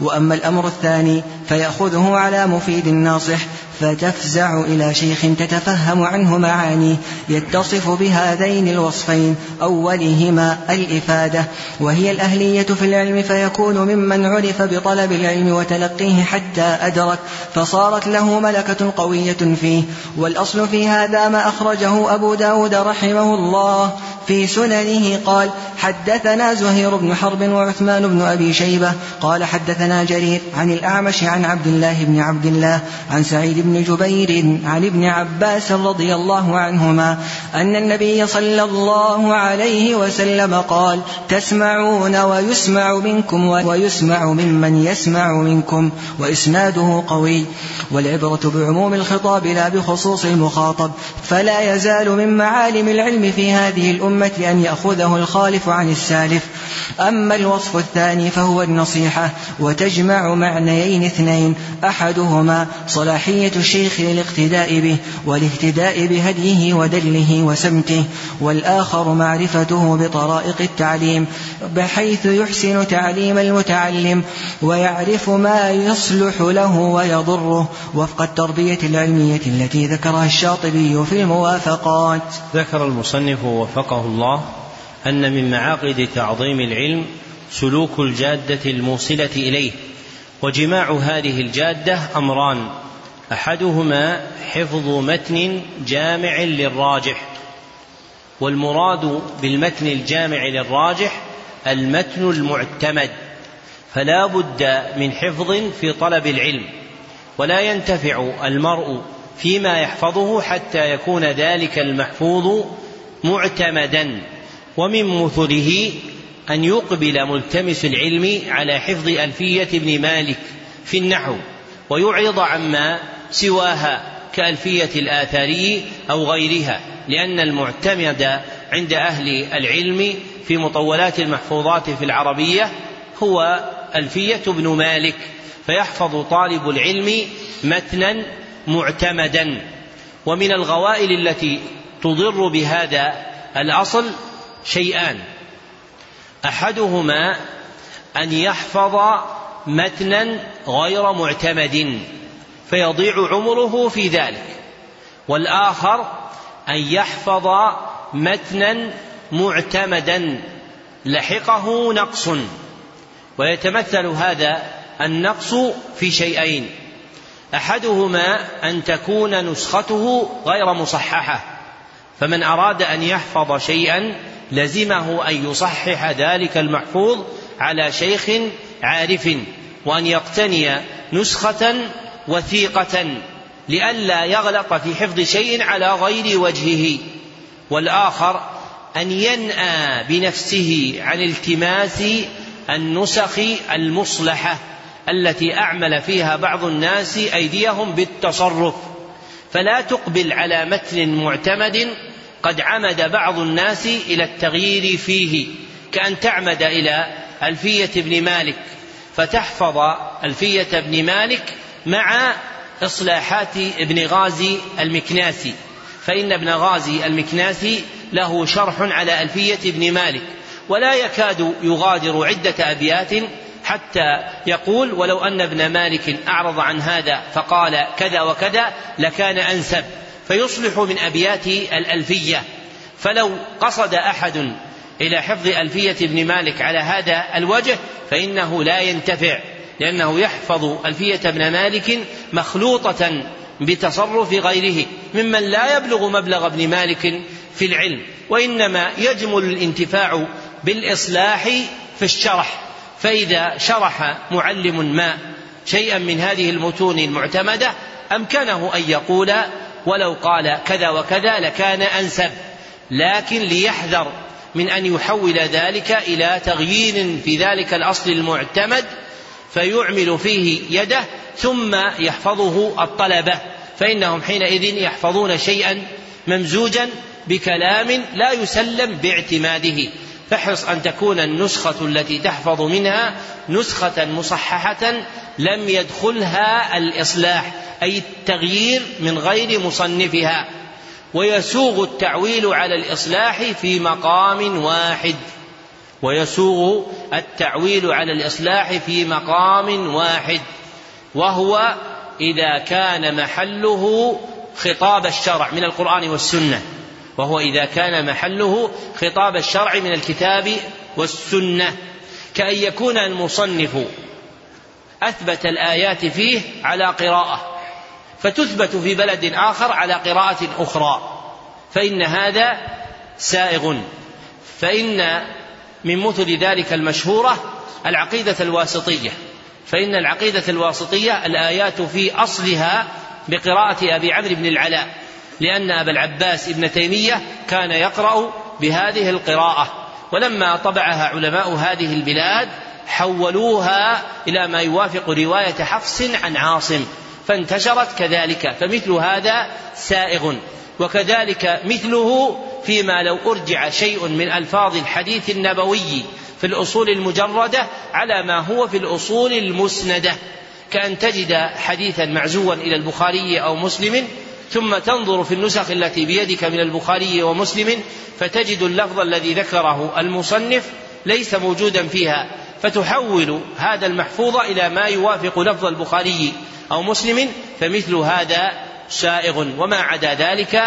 وأما الأمر الثاني فيأخذه على مفيد ناصح فتفزع إلى شيخ تتفهم عنه معانيه يتصف بهذين الوصفين أولهما الإفادة. وهي الأهلية في العلم فيكون ممن عرف بطلب العلم وتلقيه حتى أدرك فصارت له ملكة قوية فيه. والأصل في هذا ما أخرجه أبو داود رحمه الله في سننه. قال حدثنا زهير بن حرب وعثمان بن أبي شيبة. قال حدثنا جرير عن الأعمش عن عبد الله بن عبد الله عن سعيد بن جبير عن ابن عباس رضي الله عنهما أن النبي صلى الله عليه وسلم قال تسمعون ويسمع منكم ويسمع ممن يسمع منكم وإسناده قوي. والعبرة بعموم الخطاب لا بخصوص المخاطب فلا يزال من معالم العلم في هذه الأمة أن يأخذه الخالف عن السالف. أما الوصف الثاني فهو النصيحة وتجمع معنيين اثنين أحدهما صلاحية الشيخ للاقتداء به والاهتداء بهديه ودله وسمته والآخر معرفته بطرائق التعليم بحيث يحسن تعليم المتعلم ويعرف ما يصلح له ويضره وفق التربية العلمية التي ذكرها الشاطبي في الموافقات. ذكر المصنف وفقه الله أن من معاقد تعظيم العلم سلوك الجادة الموصلة إليه وجماع هذه الجادة أمران أحدهما حفظ متن جامع للراجح والمراد بالمتن الجامع للراجح المتن المعتمد فلا بد من حفظ في طلب العلم ولا ينتفع المرء فيما يحفظه حتى يكون ذلك المحفوظ معتمدا ومن مثله أن يقبل ملتمس العلم على حفظ ألفية ابن مالك في النحو. ويعرض عما سواها كألفية الآثاري أو غيرها لأن المعتمد عند أهل العلم في مطولات المحفوظات في العربية هو ألفية ابن مالك فيحفظ طالب العلم متنا معتمدا. ومن الغوائل التي تضر بهذا الأصل شيئان أحدهما أن يحفظ متنا غير معتمد فيضيع عمره في ذلك. والآخر أن يحفظ متنا معتمدا لحقه نقص. ويتمثل هذا النقص في شيئين. أحدهما أن تكون نسخته غير مصححة فمن أراد أن يحفظ شيئا لزمه أن يصحح ذلك المحفوظ على شيخ عارف وأن يقتني نسخة وثيقة لئلا يغلط في حفظ شيء على غير وجهه والآخر أن ينأى بنفسه عن التماس النسخ المصلحة التي أعمل فيها بعض الناس أيديهم بالتصرف. فلا تقبل على متن معتمد قد عمد بعض الناس إلى التغيير فيه كأن تعمد إلى ألفية ابن مالك فتحفظ ألفية ابن مالك مع إصلاحات ابن غازي المكناسي. فإن ابن غازي المكناسي له شرح على ألفية ابن مالك ولا يكاد يغادر عدة أبيات حتى يقول ولو أن ابن مالك أعرض عن هذا فقال كذا وكذا لكان أنسب فيصلح من أبيات الألفية. فلو قصد أحد إلى حفظ ألفية ابن مالك على هذا الوجه فإنه لا ينتفع لأنه يحفظ ألفية ابن مالك مخلوطة بتصرف غيره ممن لا يبلغ مبلغ ابن مالك في العلم وإنما يجمل الانتفاع بالإصلاح في الشرح فإذا شرح معلم ما شيئا من هذه المتون المعتمدة أمكنه أن يقول ولو قال كذا وكذا لكان أنسب لكن ليحذر من أن يحول ذلك إلى تغيير في ذلك الأصل المعتمد فيعمل فيه يده ثم يحفظه الطلبة فإنهم حينئذ يحفظون شيئا ممزوجا بكلام لا يسلم باعتماده. فاحرص أن تكون النسخة التي تحفظ منها نسخة مصححة لم يدخلها الإصلاح أي التغيير من غير مصنفها. ويسوغ التعويل على الإصلاح في مقام واحد. ويسوغ التعويل على الإصلاح في مقام واحد. وهو إذا كان محله خطاب الشرع من القرآن والسنة. وهو إذا كان محله خطاب الشرع من الكتاب والسنة. كأن يكون المصنف أثبت الآيات فيه على قراءة. فتثبت في بلد آخر على قراءة أخرى. فإن هذا سائغ. فإن من مثل ذلك المشهورة العقيدة الواسطية. فإن العقيدة الواسطية الآيات في أصلها بقراءة أبي عمرو بن العلاء لأن أبا العباس ابن تيمية كان يقرأ بهذه القراءة. ولما طبعها علماء هذه البلاد حولوها إلى ما يوافق رواية حفص عن عاصم. فانتشرت كذلك فمثل هذا سائغ وكذلك مثله فيما لو أرجع شيء من ألفاظ الحديث النبوي في الأصول المجردة على ما هو في الأصول المسندة. كأن تجد حديثا معزوا إلى البخاري أو مسلم ثم تنظر في النسخ التي بيدك من البخاري ومسلم فتجد اللفظ الذي ذكره المصنف ليس موجودا فيها فتحول هذا المحفوظ إلى ما يوافق لفظ البخاري. أو مسلم فمثل هذا سائغ وما عدا ذلك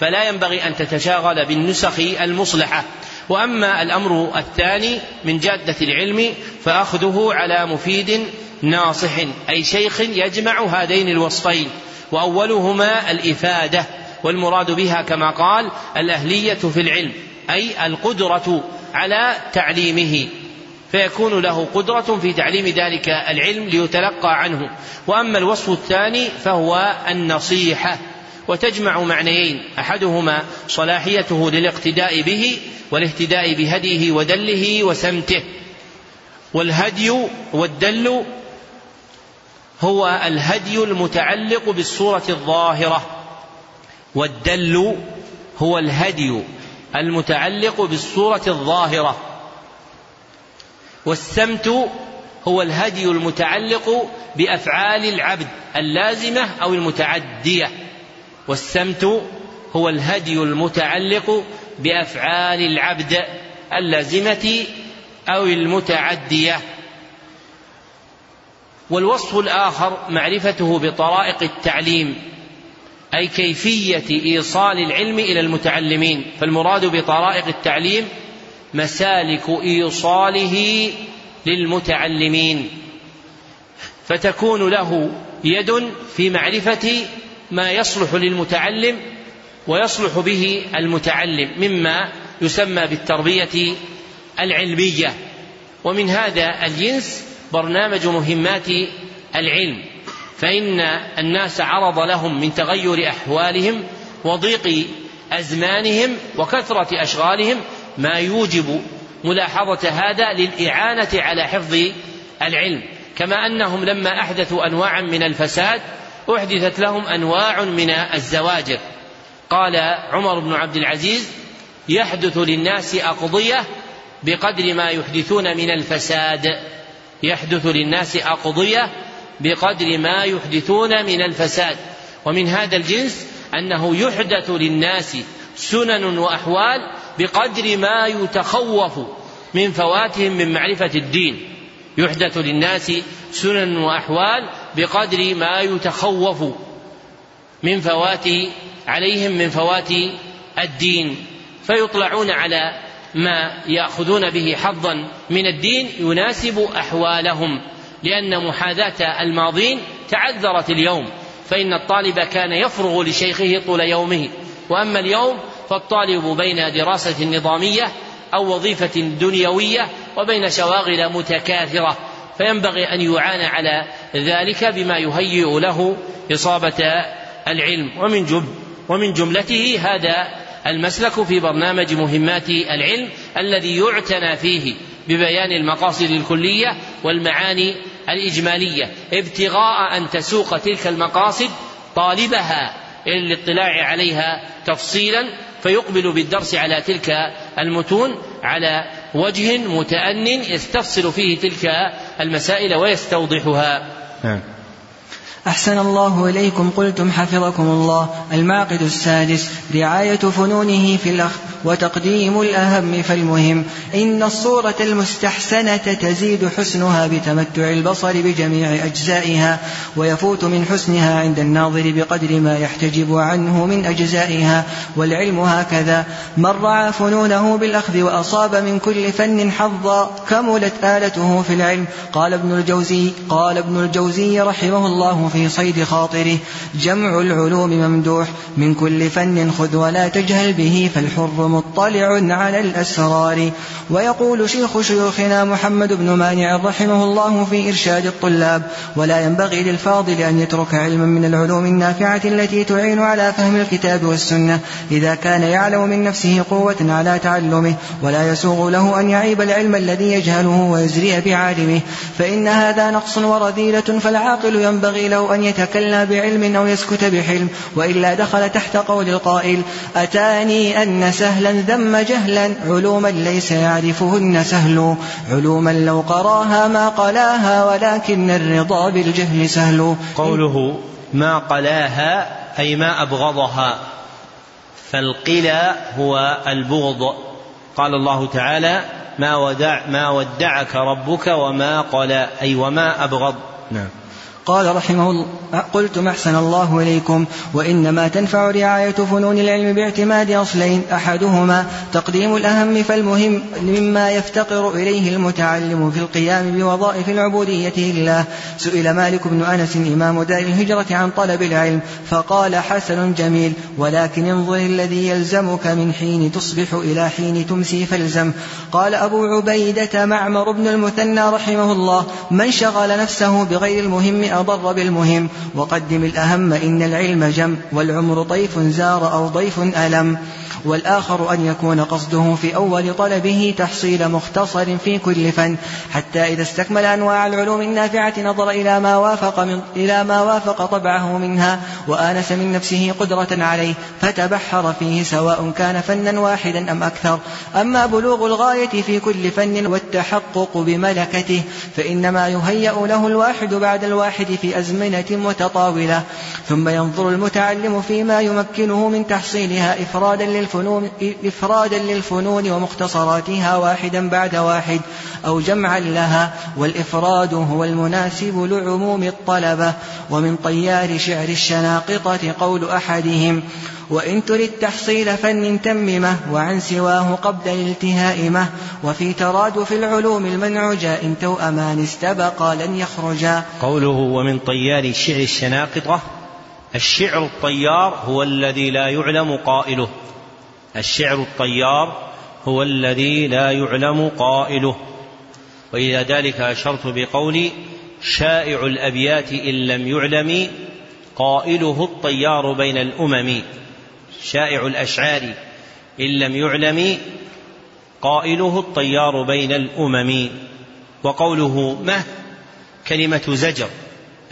فلا ينبغي أن تتشاغل بالنسخ المصلحة. وأما الأمر الثاني من جادة العلم فأخذه على مفيد ناصح أي شيخ يجمع هذين الوصفين وأولهما الإفادة والمراد بها كما قال الأهلية في العلم أي القدرة على تعليمه. فيكون له قدرة في تعليم ذلك العلم ليتلقى عنه. وأما الوصف الثاني فهو النصيحة. وتجمع معنيين أحدهما صلاحيته للاقتداء به والاهتداء بهديه ودله وسمته. والهدي والدل هو الهدي المتعلق بالصورة الظاهرة. والدل هو الهدي المتعلق بالصورة الظاهرة. والسمت هو الهدي المتعلق بأفعال العبد اللازمة أو المتعدية. والسمت هو الهدي المتعلق بأفعال العبد اللازمة أو المتعدية. والوصف الآخر معرفته بطرائق التعليم أي كيفية إيصال العلم إلى المتعلمين. فالمراد بطرائق التعليم مسالك إيصاله للمتعلمين فتكون له يد في معرفة ما يصلح للمتعلم ويصلح به المتعلم مما يسمى بالتربية العلمية. ومن هذا الجنس برنامج مهمات العلم فإن الناس عرض لهم من تغير أحوالهم وضيق أزمانهم وكثرة أشغالهم ما يوجب ملاحظة هذا للإعانة على حفظ العلم. كما أنهم لما أحدثوا أنواعا من الفساد أحدثت لهم أنواع من الزواجر. قال عمر بن عبد العزيز يحدث للناس أقضية بقدر ما يحدثون من الفساد. يحدث للناس أقضية بقدر ما يحدثون من الفساد. ومن هذا الجنس أنه يحدث للناس سنن وأحوال بقدر ما يتخوف من فواتهم من معرفة الدين. يحدث للناس سنن وأحوال بقدر ما يتخوف من فوات عليهم من فوات الدين. فيطلعون على ما يأخذون به حظا من الدين يناسب أحوالهم لأن محاذاة الماضين تعذرت اليوم. فإن الطالب كان يفرغ لشيخه طول يومه. وأما اليوم فالطالب بين دراسة نظامية أو وظيفة دنيوية وبين شواغل متكاثرة فينبغي أن يعان على ذلك بما يهيئ له إصابة العلم. ومن جب ومن جملته هذا المسلك في برنامج مهمات العلم الذي يعتنى فيه ببيان المقاصد الكلية والمعاني الإجمالية ابتغاء أن تسوق تلك المقاصد طالبها إلى الاطلاع عليها تفصيلا فيقبل بالدرس على تلك المتون على وجه متأن يستفصل فيه تلك المسائل ويستوضحها. نعم. أحسن الله إليكم قلتم حفظكم الله. المعقد السادس رعاية فنونه في الأخ وتقديم الأهم فالمهم إن الصورة المستحسنة تزيد حسنها بتمتع البصر بجميع أجزائها ويفوت من حسنها عند الناظر بقدر ما يحتجب عنه من أجزائها. والعلم هكذا من رعى فنونه بالأخذ وأصاب من كل فن حظا كملت آلته في العلم. قال ابن الجوزي قال ابن الجوزي رحمه الله في صيد خاطره. جمع العلوم ممدوح. من كل فن خذ ولا تجهل به فالحر مطلع على الأسرار. ويقول شيخ شيوخنا محمد بن مانع رحمه الله في إرشاد الطلاب ولا ينبغي للفاضل أن يترك علما من العلوم النافعة التي تعين على فهم الكتاب والسنة إذا كان يعلم من نفسه قوة على تعلمه ولا يسوغ له أن يعيب العلم الذي يجهله ويزري بعالمه. فإن هذا نقص ورذيلة فالعاقل ينبغي له أن يتكلم بعلم أو يسكت بحلم وإلا دخل تحت قول القائل أتاني أن سهلا ذم جهلا علوما ليس يعرفهن سهل علوما لو قراها ما قلاها ولكن الرضا بالجهل سهل. قوله ما قلاها أي ما أبغضها فالقلى هو البغض. قال الله تعالى ما ودع ما ودعك ربك وما قلى أي وما أبغض. نعم. قال رحمه الله قلتم أحسن الله إليكم وإنما تنفع رعاية فنون العلم باعتماد أصلين أحدهما تقديم الأهم فالمهم مما يفتقر إليه المتعلم في القيام بوظائف العبودية لله. سئل مالك بن أنس إمام دار الهجرة عن طلب العلم فقال حسن جميل ولكن انظر الذي يلزمك من حين تصبح إلى حين تمسي فالزم. قال أبو عبيدة معمر بن المثنى رحمه الله من شغل نفسه بغير المهم أضر بالمهم. وقدم الأهم إن العلم جم والعمر طيف زار أو ضيف ألم. والآخر أن يكون قصده في أول طلبه تحصيل مختصر في كل فن حتى إذا استكمل أنواع العلوم النافعة نظر إلى ما وافق من إلى ما وافق طبعه منها وآنس من نفسه قدرة عليه فتبحر فيه سواء كان فنا واحدا أم أكثر. أما بلوغ الغاية في كل فن والتحقق بملكته فإنما يهيأ له الواحد بعد الواحد في أزمنة متطاولة. ثم ينظر المتعلم فيما يمكنه من تحصيلها إفرادا للفنون إفرادا للفنون ومختصراتها واحدا بعد واحد أو جمعا لها والإفراد هو المناسب لعموم الطلبة ومن طيار شعر الشناقطة قول أحدهم وإن ترد تحصيل فن تممه وعن سواه قبل الالتهائمه وفي ترادف العلوم المنعجة إن توأمان استبقى لن يخرجا قوله ومن طيار شعر الشناقطة الشعر الطيار هو الذي لا يعلم قائله. الشعر الطيار هو الذي لا يعلم قائله. وإلى ذلك أشرت بقولي شائع الأبيات إن لم يعلم قائله الطيار بين الأمم. شائع الأشعار إن لم يعلم قائله الطيار بين الأمم. وقوله مه كلمة زجر.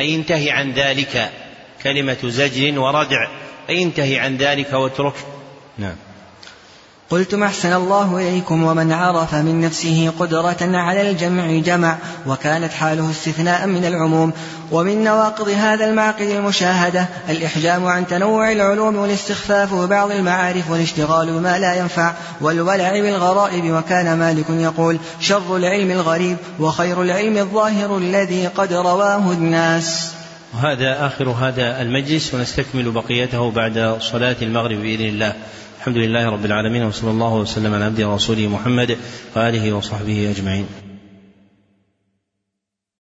أي انتهي عن ذلك. كلمة زجر وردع. أي انتهي عن ذلك واترك نعم. قلتم أحسن الله إليكم ومن عرف من نفسه قدرة على الجمع جمع وكانت حاله استثناء من العموم. ومن نواقض هذا المعقد المشاهدة الإحجام عن تنوع العلوم والاستخفاف ببعض المعارف والاشتغال بما لا ينفع والولع بالغرائب. وكان مالك يقول شر العلم الغريب وخير العلم الظاهر الذي قد رواه الناس. وهذا آخر هذا المجلس ونستكمل بقيته بعد صلاة المغرب بإذن الله. الحمد لله رب العالمين وصلى الله وسلم على عبده ورسوله محمد وآله وصحبه أجمعين.